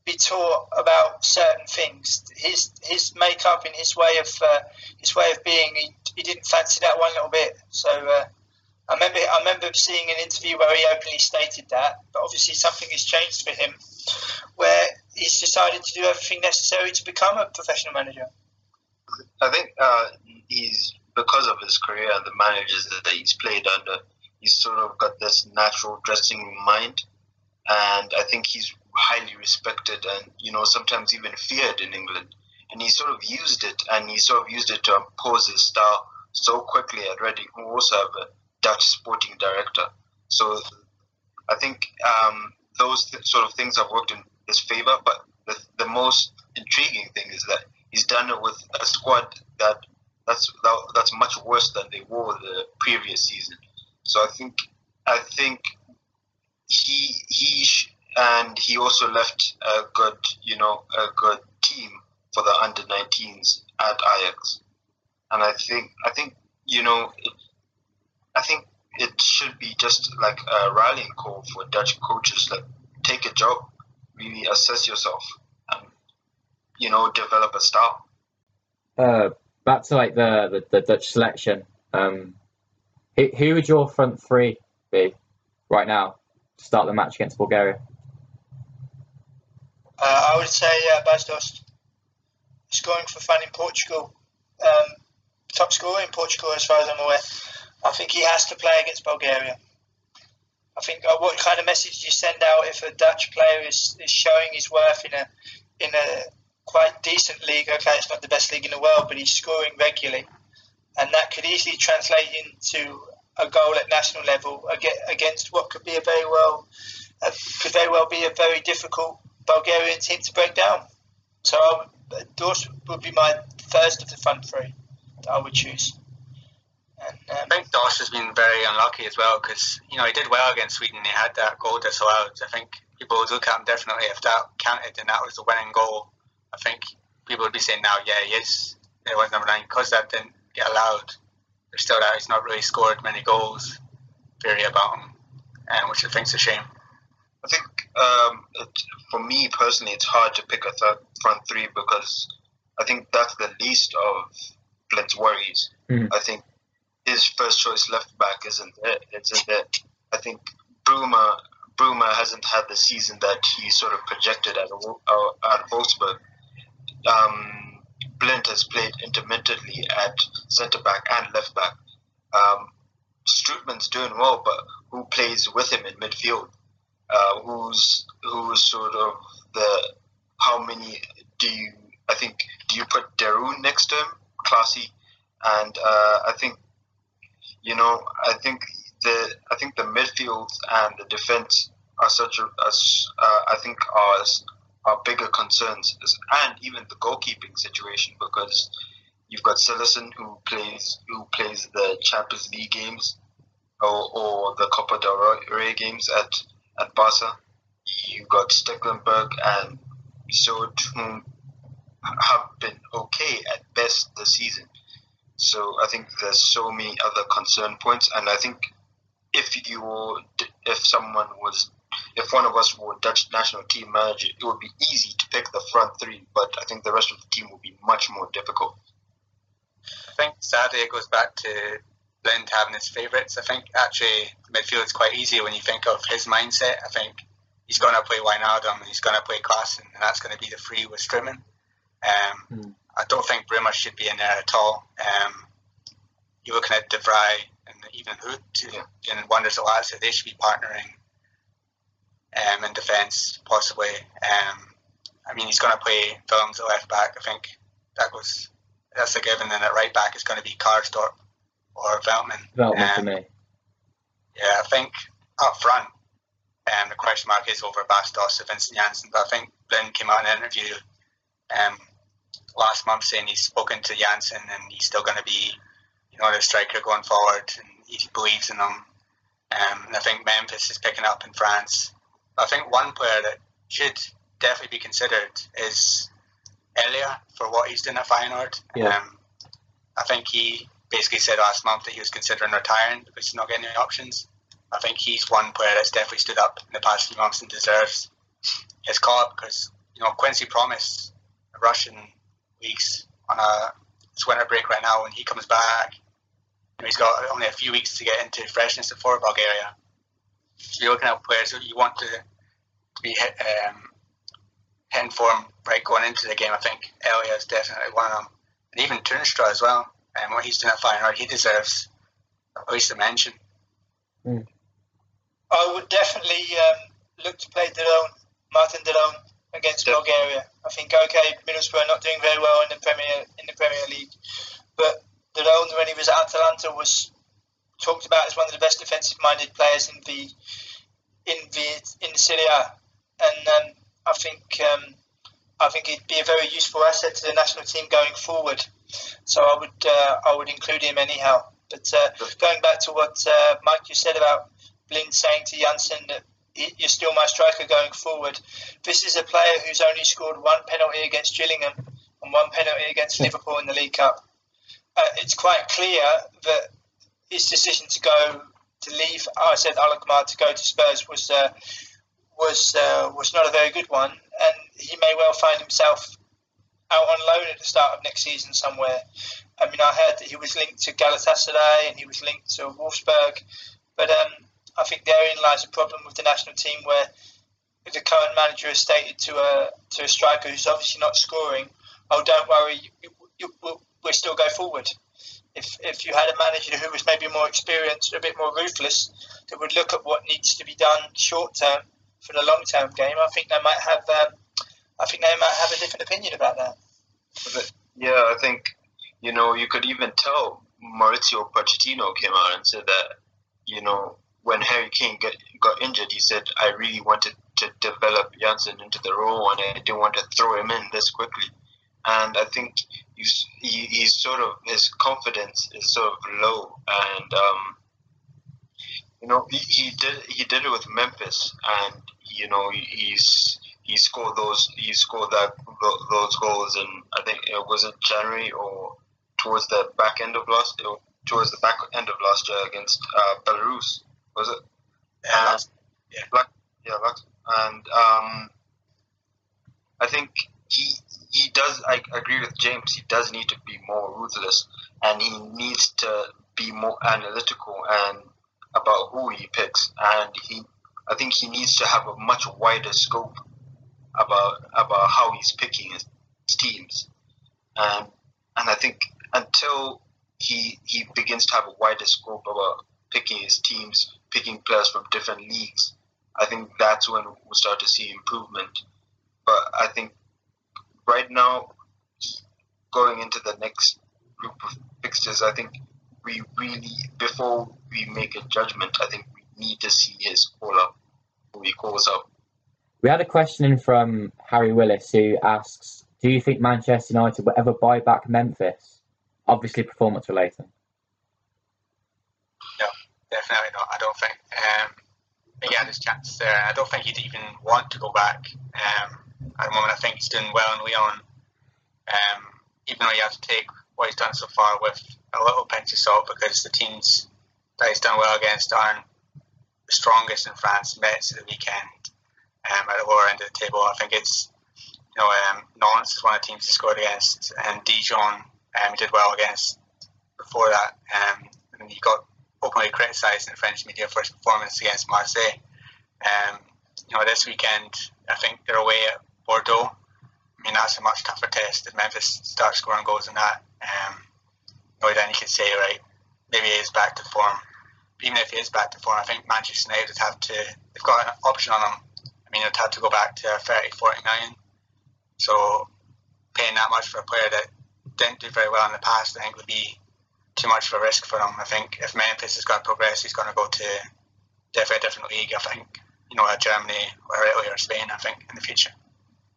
be taught about certain things. His his makeup and his way of uh, his way of being, he, he didn't fancy that one little bit. So uh, I remember I remember seeing an interview where he openly stated that. But obviously something has changed for him, where he's decided to do everything necessary to become a professional manager. I think uh, he's because of his career and the managers that he's played under, he's sort of got this natural dressing room mind, and I think he's highly respected and you know sometimes even feared in England. And he sort of used it, and he sort of used it to impose his style so quickly at Reading, who also have a Dutch sporting director. So I think um, those th- sort of things have worked in his favor. But the, the most intriguing thing is that he's done it with a squad that that's that, that's much worse than they were the previous season. So I think I think he he sh- and he also left a good you know a good team for the under 19s at Ajax, and I think I think you know it, I think it should be just like a rallying call for Dutch coaches like take a job, really assess yourself, and you know, develop a style. Uh, back to like the, the, the Dutch selection. Um, who, who would your front three be right now to start the match against Bulgaria? Uh, I would say uh, Bas Dost, scoring for fun in Portugal. Um, top scorer in Portugal, as far as I'm aware. I think he has to play against Bulgaria. I think uh, what kind of message do you send out if a Dutch player is, is showing his worth in a in a quite decent league. Okay, it's not the best league in the world, but he's scoring regularly, and that could easily translate into a goal at national level against what could be a very well uh, could very well be a very difficult Bulgarian team to break down. So I would, those would be my first of the front three that I would choose. And, um, I think Dost has been very unlucky as well because you know he did well against Sweden. He had that goal disallowed. I think people would look at him differently if that counted and that was the winning goal. I think people would be saying now, yeah, he is. It was number nine because that didn't get allowed. There's still that he's not really scored many goals. Theory about him, and which I think is a shame. I think um, it, for me personally, it's hard to pick a third front three because I think that's the least of Blind's worries. Mm. I think his first choice left back isn't there. it. Isn't it? I think Bruma Bruma hasn't had the season that he sort of projected at, at Wolfsburg. Um, Blind has played intermittently at centre back and left back. Um, Strootman's doing well, but who plays with him in midfield? Uh, who's who's sort of the how many do you I think do you put De next to him, Classy, and uh, I think you know I think the I think the midfield and the defense are such a as uh, I think are are bigger concerns, and even the goalkeeping situation because you've got Cillessen who plays who plays the Champions League games or, or the Copa del Rey games at at Barca. You've got Stekelenburg and Zoet who have been okay at best this season. So I think there's so many other concern points, and I think if you if someone was if one of us were Dutch national team manager, it would be easy to pick the front three, but I think the rest of the team would be much more difficult. I think sadly it goes back to Blind having his favourites. I think actually midfield is quite easy when you think of his mindset. I think he's going to play Wijnaldum and he's going to play Klaassen, and that's going to be the free with Strootman. Um, mm. I don't think Bruma should be in there at all. Um, you're looking at De Vrij and even Hoedt yeah. and Wonders Alaza, they should be partnering um, in defence, possibly. Um, I mean, he's going to play Willems at left back. I think that was that's a given. And at right back is going to be Karsdorp or Veltman. Veltman um, for me. Yeah, I think up front, um, the question mark is over Bas Dost or Vincent Janssen. But I think Blind came out in an interview um, last month saying he's spoken to Janssen and he's still going to be, you know, the striker going forward and he believes in him. Um, and I think Memphis is picking up in France. I think one player that should definitely be considered is Elia for what he's done at Feyenoord. Yeah. Um, I think he basically said last month that he was considering retiring because he's not getting any options. I think he's one player that's definitely stood up in the past few months and deserves his call up because you know Quincy Promes a Russian leagues on a winter break right now. When he comes back, you know, he's got only a few weeks to get into freshness for Bulgaria. So you're looking at players that you want to, to be hit, um, hitting form right going into the game. I think Elia is definitely one of them, and even Toornstra as well. And what he's doing at Feyenoord, he deserves at least a mention. Mm. I would definitely um, look to play De Roon, Martin De Roon against definitely. Bulgaria. I think okay, Middlesbrough are not doing very well in the Premier in the Premier League, but De Roon when he was at Atalanta was talked about as one of the best defensive-minded players in the in the in the Serie A, and um, I think um, I think he'd be a very useful asset to the national team going forward. So I would uh, I would include him anyhow. But uh, going back to what uh, Mike you said about Blind saying to Janssen that you're still my striker going forward. This is a player who's only scored one penalty against Gillingham and one penalty against Liverpool in the League Cup. Uh, it's quite clear that his decision to go to leave, AZ Alkmaar to go to Spurs was uh, was uh, was not a very good one, and he may well find himself out on loan at the start of next season somewhere. I mean, I heard that he was linked to Galatasaray and he was linked to Wolfsburg, but um, I think therein lies a problem with the national team where the current manager has stated to a to a striker who's obviously not scoring, "Oh, don't worry, you, you, we'll, we'll still go forward." if, if you had a manager who was maybe more experienced, a bit more ruthless, that would look at what needs to be done short term for the long term game, I think they might have um, I think they might have a different opinion about that. But, yeah, I think you know you could even tell Mauricio Pochettino came out and said that you know when Harry Kane get, got injured, he said I really wanted to develop Janssen into the role and I didn't want to throw him in this quickly. And I think he's, he, he's sort of his confidence is sort of low and um, you know he, he did he did it with Memphis and you know he's he scored those he scored that those goals and I think it was it January or towards the back end of last towards the back end of last year against uh, Belarus was it? Yeah, yeah. Black, yeah, Black, and um, I think he he does. I agree with James. He does need to be more ruthless, and he needs to be more analytical and about who he picks. And he, I think he needs to have a much wider scope about about how he's picking his, his teams. And and I think until he he begins to have a wider scope about picking his teams, picking players from different leagues, I think that's when we'll start to see improvement. But I think right now, going into the next group of fixtures, I think we really, before we make a judgment, I think we need to see his call up, who he calls up. We had a question in from Harry Willis who asks, "Do you think Manchester United will ever buy back Memphis? Obviously, performance related." No, definitely not. Think. Um, had his chance there. I don't think he'd even want to go back. Um, at the moment, I think he's doing well in Lyon. Um, even though you have to take what he's done so far with a little pinch of salt because the teams that he's done well against aren't the strongest in France. Metz at the weekend um, at the lower end of the table. I think it's you know um, Nantes is one of the teams he scored against, and Dijon um, he did well against before that. Um, and he got openly criticised in French media for his performance against Marseille. Um, you know, this weekend I think they're away at Bordeaux. I mean, that's a much tougher test if Memphis start scoring goals in that. Um, you know, then you could say, right, maybe he is back to form. But even if he is back to form, I think Manchester United would have to, they've got an option on him I mean, they'd have to go back to 30, 40 million. So paying that much for a player that didn't do very well in the past, I think would be too much of a risk for him. I think if Memphis is going to progress, he's going to go to definitely a different league. I think you know, Germany or Italy or Spain. I think in the future.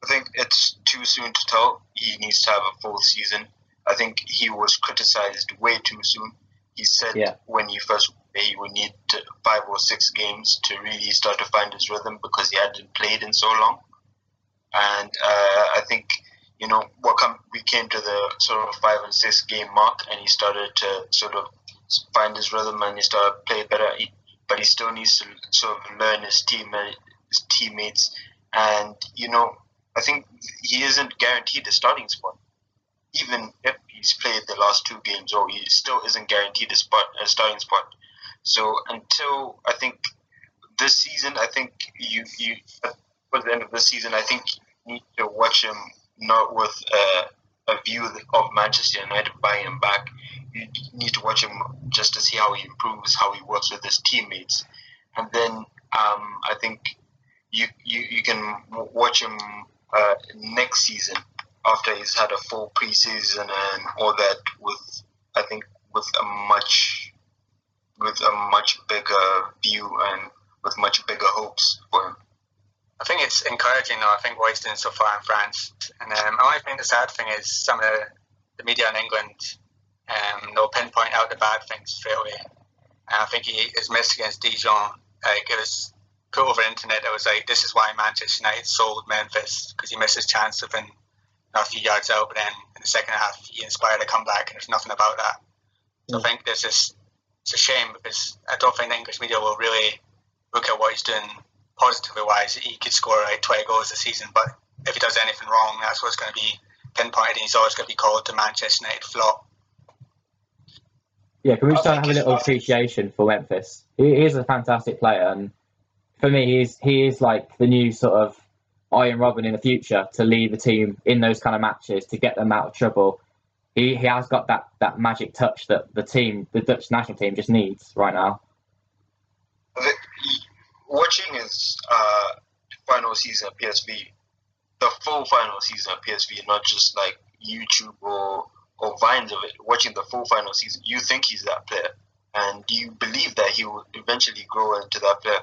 I think it's too soon to tell. He needs to have a full season. I think he was criticized way too soon. He said yeah. when he first he would need five or six games to really start to find his rhythm because he hadn't played in so long. And uh, I think you know what come we came to the sort of five and six game mark, and he started to sort of find his rhythm and he started to play better. He, but he still needs to sort of learn his team uh, his teammates, and you know I think he isn't guaranteed a starting spot, even if he's played the last two games, or he still isn't guaranteed a spot a starting spot. So until I think this season, I think you you for the end of this season, I think you need to watch him not with a, a view of Manchester United buying him back. You need to watch him just to see how he improves, how he works with his teammates, and then um, I think you, you you can watch him uh, next season after he's had a full preseason and all that with I think with a much with a much bigger view and with much bigger hopes for him. I think it's encouraging though. I think what he's doing so far in France, and um, I think the sad thing is some of the, media in England, um, they'll pinpoint out the bad things straight away. And I think he is missed against Dijon. Like it was put over internet. It was like this is why Manchester United sold Memphis because he missed his chance of been a few yards out, but then in the second half he inspired a comeback, and there's nothing about that. So I think there's this it's a shame because I don't think the English media will really look at what he's doing positively wise. He could score like 20 goals a season, but if he does anything wrong, that's what's going to be pinpointed. and He's always going to be called the Manchester United flop. Yeah, can we start having a little appreciation for Memphis? He, he is a fantastic player, and for me, he's he is like the new sort of Arjen Robben in the future to lead the team in those kind of matches to get them out of trouble. he, he has got that, that magic touch that the team, the Dutch national team, just needs right now. Watching his uh, final season at PSV, the full final season at PSV, not just like YouTube or or vines of it. Watching the full final season, you think he's that player, and you believe that he will eventually grow into that player.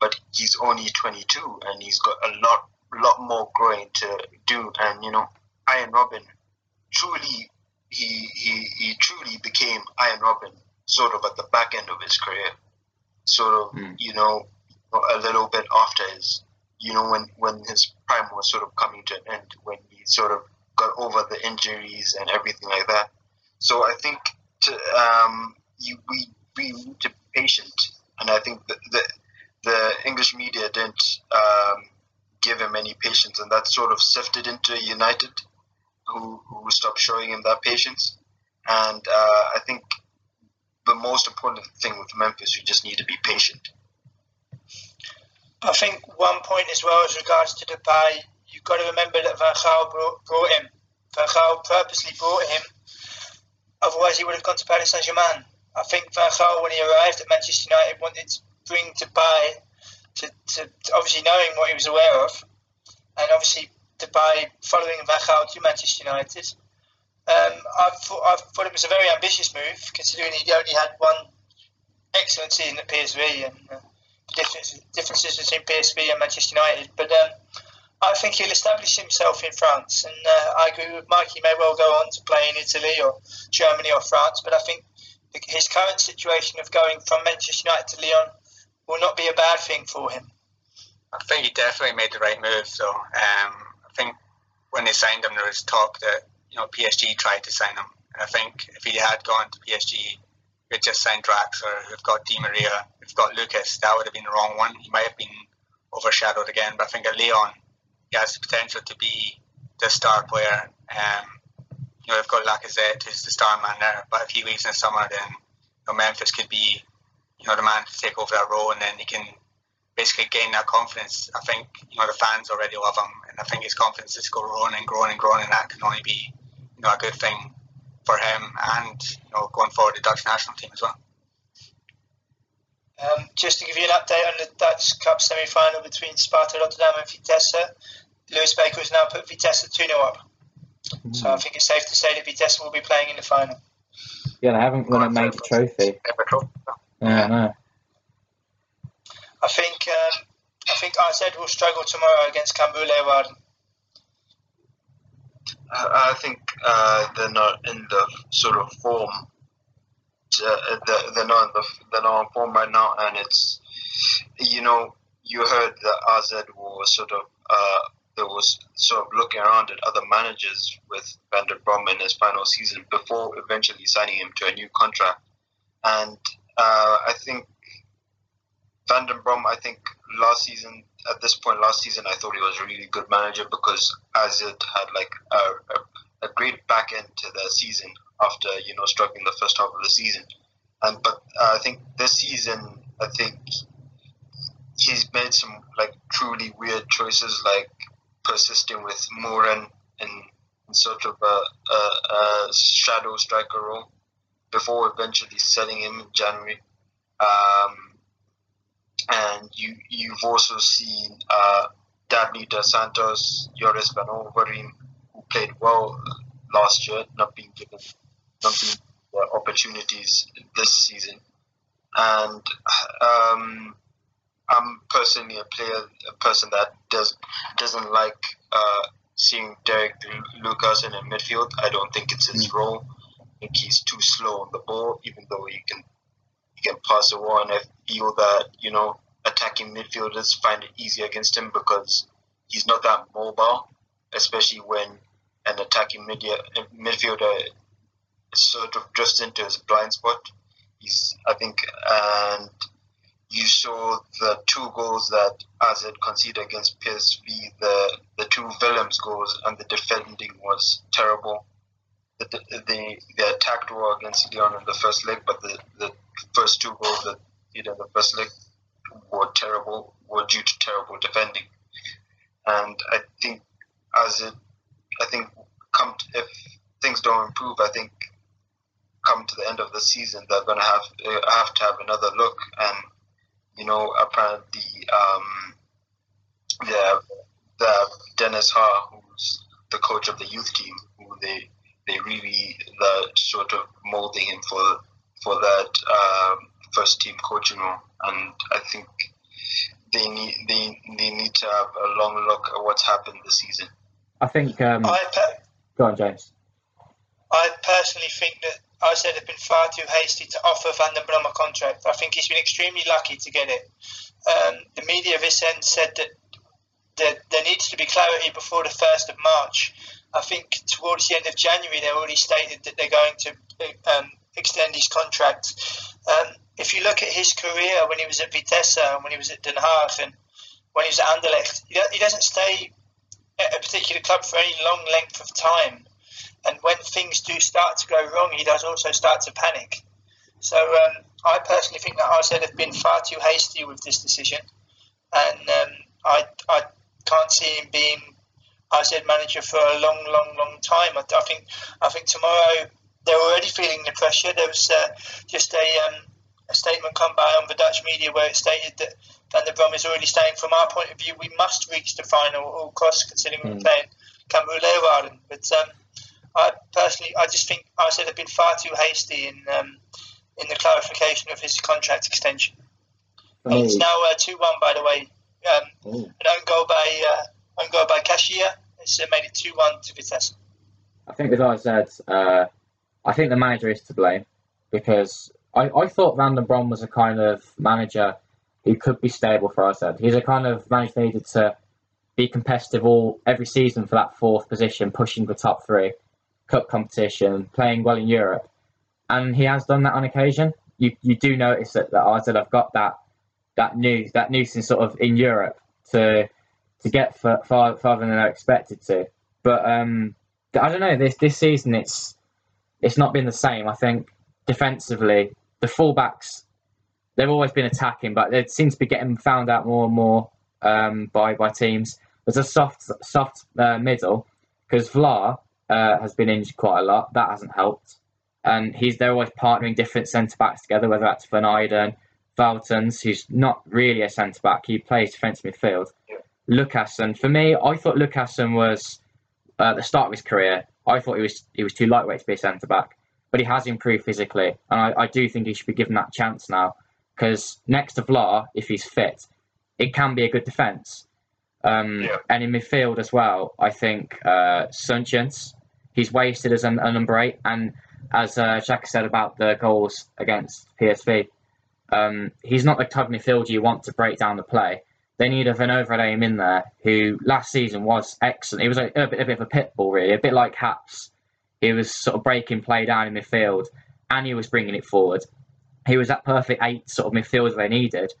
But he's only 22, and he's got a lot, lot more growing to do. And you know, Arjen Robben, truly, he he he truly became Arjen Robben sort of at the back end of his career, sort of Mm. you know a little bit after his you know when when his prime was sort of coming to an end when he sort of got over the injuries and everything like that. So I think to, um, you, we we need to be patient, and I think the the, the English media didn't um, give him any patience, and that sort of sifted into United, who who stopped showing him that patience. And uh, I think the most important thing with Memphis, you just need to be patient. I think one point as well as regards to Depay, you've got to remember that Van Gaal brought, brought him. Van Gaal purposely brought him, otherwise he would have gone to Paris Saint Germain. I think Van Gaal, when he arrived at Manchester United, wanted to bring Depay to, to, to obviously knowing what he was aware of, and obviously Depay following Van Gaal to Manchester United. Um, I, thought, I thought it was a very ambitious move, considering he only had one excellent season at PSV and. Uh, differences between PSV and Manchester United. But um, I think he'll establish himself in France, and uh, I agree with Mike. He may well go on to play in Italy or Germany or France, but I think his current situation of going from Manchester United to Lyon will not be a bad thing for him. I think he definitely made the right move. So um, I think when they signed him, there was talk that you know PSG tried to sign him, and I think if he had gone to PSG, had just signed Draxler, we've got Di Maria, we've got Lucas. That would have been the wrong one. He might have been overshadowed again. But I think at Lyon, he has the potential to be the star player. Um, you know, they've got Lacazette, who's the star man there. But if he leaves in the summer, then you know, Memphis could be, you know, the man to take over that role, and then he can basically gain that confidence. I think you know the fans already love him, and I think his confidence is growing and growing and growing, and that can only be, you know, a good thing for him and you know going forward the Dutch national team as well. Um, just to give you an update on the Dutch Cup semi-final between Sparta Rotterdam and Vitesse, Lewis Baker has now put Vitesse 2 0 up. So I think it's safe to say that Vitesse will be playing in the final. Yeah, they haven't won a major trophy. Ever trophy. Yeah, no. I think um, I think AZ will struggle tomorrow against Cambuur Leeuwarden. I think uh, they're not in the sort of form. Uh, they're, not in the they're not in form right now, and it's you know you heard that AZ was sort of uh, there was sort of looking around at other managers with Van den Brom in his final season before eventually signing him to a new contract, and uh, I think Van den Brom, I think last season, at this point last season, I thought he was a really good manager because as it had like a, a, a great back end to the season after you know struggling the first half of the season, and but uh, I think this season, I think he's made some like truly weird choices, like persisting with Moran in, in sort of a, a, a shadow striker role before eventually selling him in January. Um, and you you've also seen uh, Dabney Dos Santos, Joris Van Overeem, who played well last year, not being given not being the opportunities this season. And um, I'm personally a player, a person that does doesn't like uh, seeing Derrick Luckassen in midfield. I don't think it's his role. I think he's too slow on the ball, even though he can can pass the ball, and I feel that you know attacking midfielders find it easy against him because he's not that mobile, especially when an attacking media, uh, midfielder sort of drifts into his blind spot. He's, I think, and you saw the two goals that AZ conceded against PSV, the the two Willems goals, and the defending was terrible. The, the, the attacked were against Lyon in the first leg, but the, the first two goals that he did in the first leg were terrible, were due to terrible defending. And I think as it, I think come to, if things don't improve, I think come to the end of the season, they're going to have uh, have to have another look. And you know, apparently, um, the the Dennis Haar, who's the coach of the youth team, who they they really the sort of molding him for for that um, first team coaching role, and I think they need they, they need to have a long look at what's happened this season. I think. Um, I, per- go on, James. I personally think that AZ have been far too hasty to offer Van den Brom a contract. I think he's been extremely lucky to get it. Um, the media this end said that, that there needs to be clarity before the 1st of March. I think towards the end of January they already stated that they're going to um, extend his contract. Um, if you look at his career when he was at Vitesse and when he was at Den Haag and when he was at Anderlecht, he doesn't stay at a particular club for any long length of time. And when things do start to go wrong, he does also start to panic. So um, I personally think that AZ have been far too hasty with this decision, and um, I, I can't see him being AZ manager for a long, long, long time. I, I think I think tomorrow they're already feeling the pressure. There was uh, just a, um, a statement come by on the Dutch media where it stated that Van den Brom is already saying, from our point of view, we must reach the final at all costs, considering mm. we're playing Cambuur Leeuwarden. But um, I personally, I just think AZ have been far too hasty in um, in the clarification of his contract extension. Oh. It's now uh, two one, by the way. Um, oh. An own goal by uh, own goal by Cashier. Uh, made it two one to Vitesse. I think, as I said, uh, I think the manager is to blame because I, I thought Van den Brom was a kind of manager who could be stable for us. He's a kind of manager needed to be competitive all every season for that fourth position, pushing the top three cup competition, playing well in Europe, and he has done that on occasion. You you do notice that that have got that that news that nuisance sort of in Europe to to get far, far farther than they expected to. But um, I don't know this this season it's it's not been the same. I think defensively the fullbacks they've always been attacking, but they seem to be getting found out more and more um, by by teams. There's a soft soft uh, middle because Vlaar uh, has been injured quite a lot. That hasn't helped. And he's they're always partnering different centre backs together, whether that's Van Eijden, Valtons, who's not really a centre back. He plays defensive midfield. Yeah. Luckassen. For me, I thought Luckassen was uh, the start of his career. I thought he was he was too lightweight to be a centre back, but he has improved physically, and I, I do think he should be given that chance now. Because next to Vlaar, if he's fit, it can be a good defence. Um, yeah. And in midfield as well, I think uh, he's wasted as an, a number eight. And as uh, said about the goals against PSV, um, he's not the type of midfielder you want to break down the play. They need a Van Overeem in there who last season was excellent. He was a, a, bit, a bit of a pit bull, really, a bit like Haps. He was sort of breaking play down in midfield and he was bringing it forward. He was that perfect eight sort of midfielder they needed.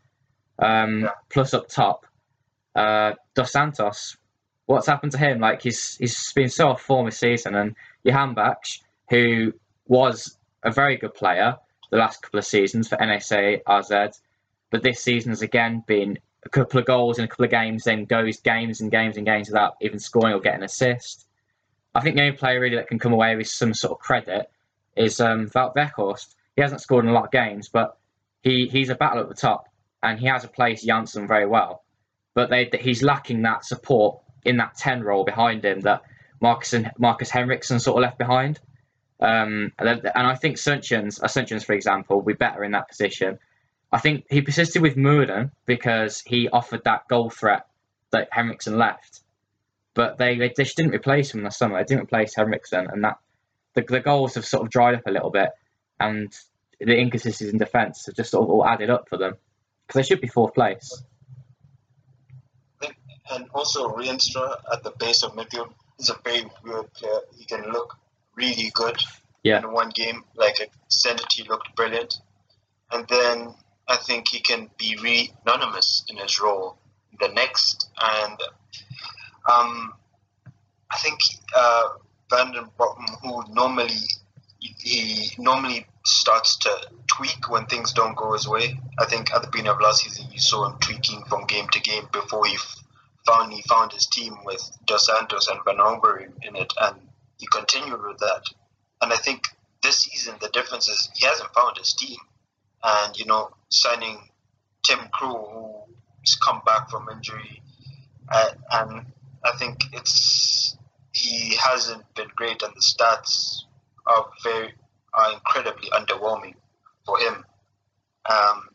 Um. Plus up top, uh, Dos Santos, what's happened to him? Like he's he's been so off form this season, and Jahanbakhsh, who was a very good player the last couple of seasons for NSA RZ, but this season has again been a couple of goals in a couple of games, then goes games and games and games without even scoring or getting an assist. I think the only player really that can come away with some sort of credit is um, Weghorst. He hasn't scored in a lot of games, but he, he's a battle at the top, and he has replaced Janssen very well but they, he's lacking that support in that 10 role behind him that Marcus and Markus Henriksen sort of left behind. Um, and, I think Seuntjens, uh, for example, would be better in that position. I think he persisted with Murden because he offered that goal threat that Henriksen left. But they, they just didn't replace him in the summer. They didn't replace Henriksen, and that the, the goals have sort of dried up a little bit, and the inconsistencies in defence have just sort of all added up for them because they should be fourth place and also Rienstra at the base of midfield is a very weird player. He can look really good yeah. in one game, like at he looked brilliant, and then I think he can be re anonymous in his role the next, and um, I think uh, Van den Brom, who normally he normally starts to tweak when things don't go his way. I think at the beginning of last season, you saw him tweaking from game to game before he found he found his team with Dos Santos and Van Overeem in it, and he continued with that. And I think this season the difference is he hasn't found his team. And you know, signing Tim Krul, who's come back from injury, uh, and I think it's he hasn't been great, and the stats are very are incredibly underwhelming for him. Um,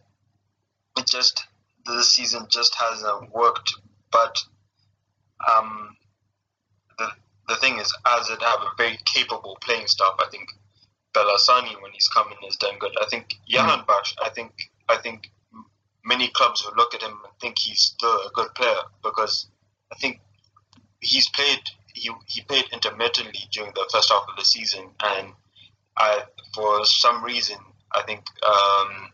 it just this season just hasn't worked. But um, the the thing is, as it have a very capable playing staff, I think Bel Hassani when he's coming is done good. I think Jahanbakhsh, I think I think many clubs will look at him and think he's still a good player because I think he's played he, he played intermittently during the first half of the season and I for some reason I think um,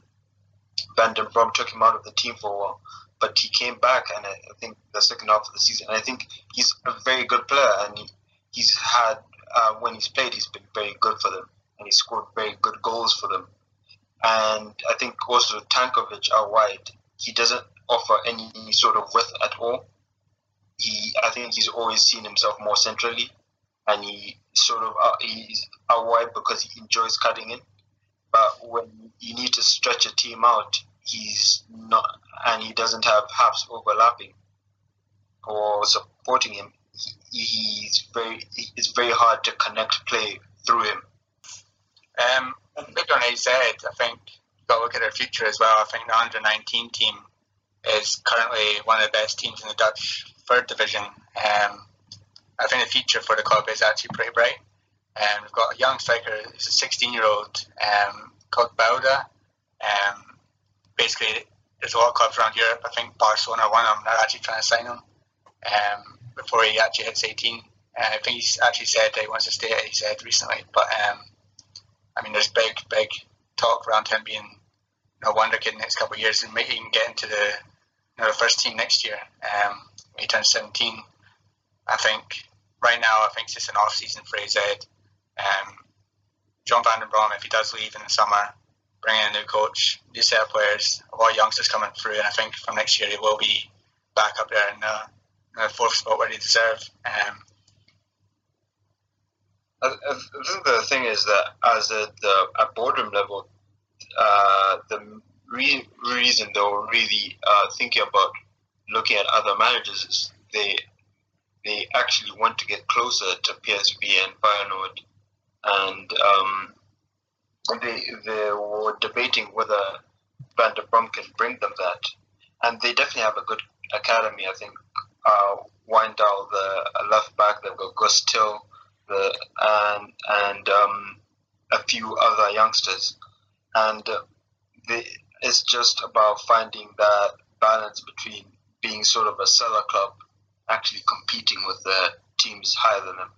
Van den Brom took him out of the team for a while but he came back and I, I think the second half of the season and I think he's a very good player and he, he's had uh, when he's played he's been very good for them and he scored very good goals for them and I think also Tankovic out wide, he doesn't offer any sort of width at all. He, I think he's always seen himself more centrally, and he sort of uh, he's out wide because he enjoys cutting in. But when you need to stretch a team out, he's not, and he doesn't have halves overlapping or supporting him. He, he's very, it's very hard to connect play through him. Um, on AZ, I think you've got to look at their future as well. I think the under 19 team is currently one of the best teams in the Dutch third division. Um, I think the future for the club is actually pretty bright. Um, we've got a young striker, he's a 16 year old um, called Boadu. Um, basically, there's a lot of clubs around Europe. I think Barcelona are one of them. They're actually trying to sign him um, before he actually hits 18. Uh, I think he's actually said that he wants to stay at AZ recently, but um, I mean, there's big, big talk around him being you know, wonder kid in the next couple of years and maybe even get into the you know, the first team next year um, he turns 17. I think right now, I think it's just an off season for AZ. Um, John Van den Brom, if he does leave in the summer, bring in a new coach, new set of players, a lot of youngsters coming through, and I think from next year he will be back up there in the, in the fourth spot where he deserves. Um, I, I think the thing is that as at the at boardroom level, uh, the re- reason they were really uh, thinking about looking at other managers is they they actually want to get closer to PSV and Feyenoord, and um, they they were debating whether Van den Brom can bring them that, and they definitely have a good academy. I think. Uh, Wijndal, the left back, they've got Guus Til, and and um, a few other youngsters, and uh, it's just about finding that balance between being sort of a seller club, actually competing with the teams higher than them.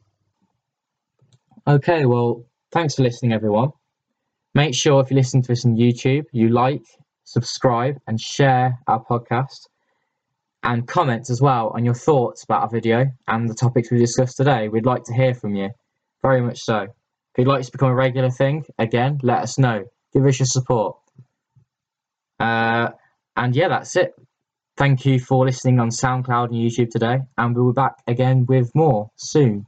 Okay, well, thanks for listening, everyone. Make sure if you listen to us on YouTube, you like, subscribe, and share our podcast and comments as well on your thoughts about our video and the topics we discussed today. We'd like to hear from you, very much so. If you'd like to become a regular thing, again, let us know. Give us your support. Uh, and yeah, that's it. Thank you for listening on SoundCloud and YouTube today, and we'll be back again with more soon.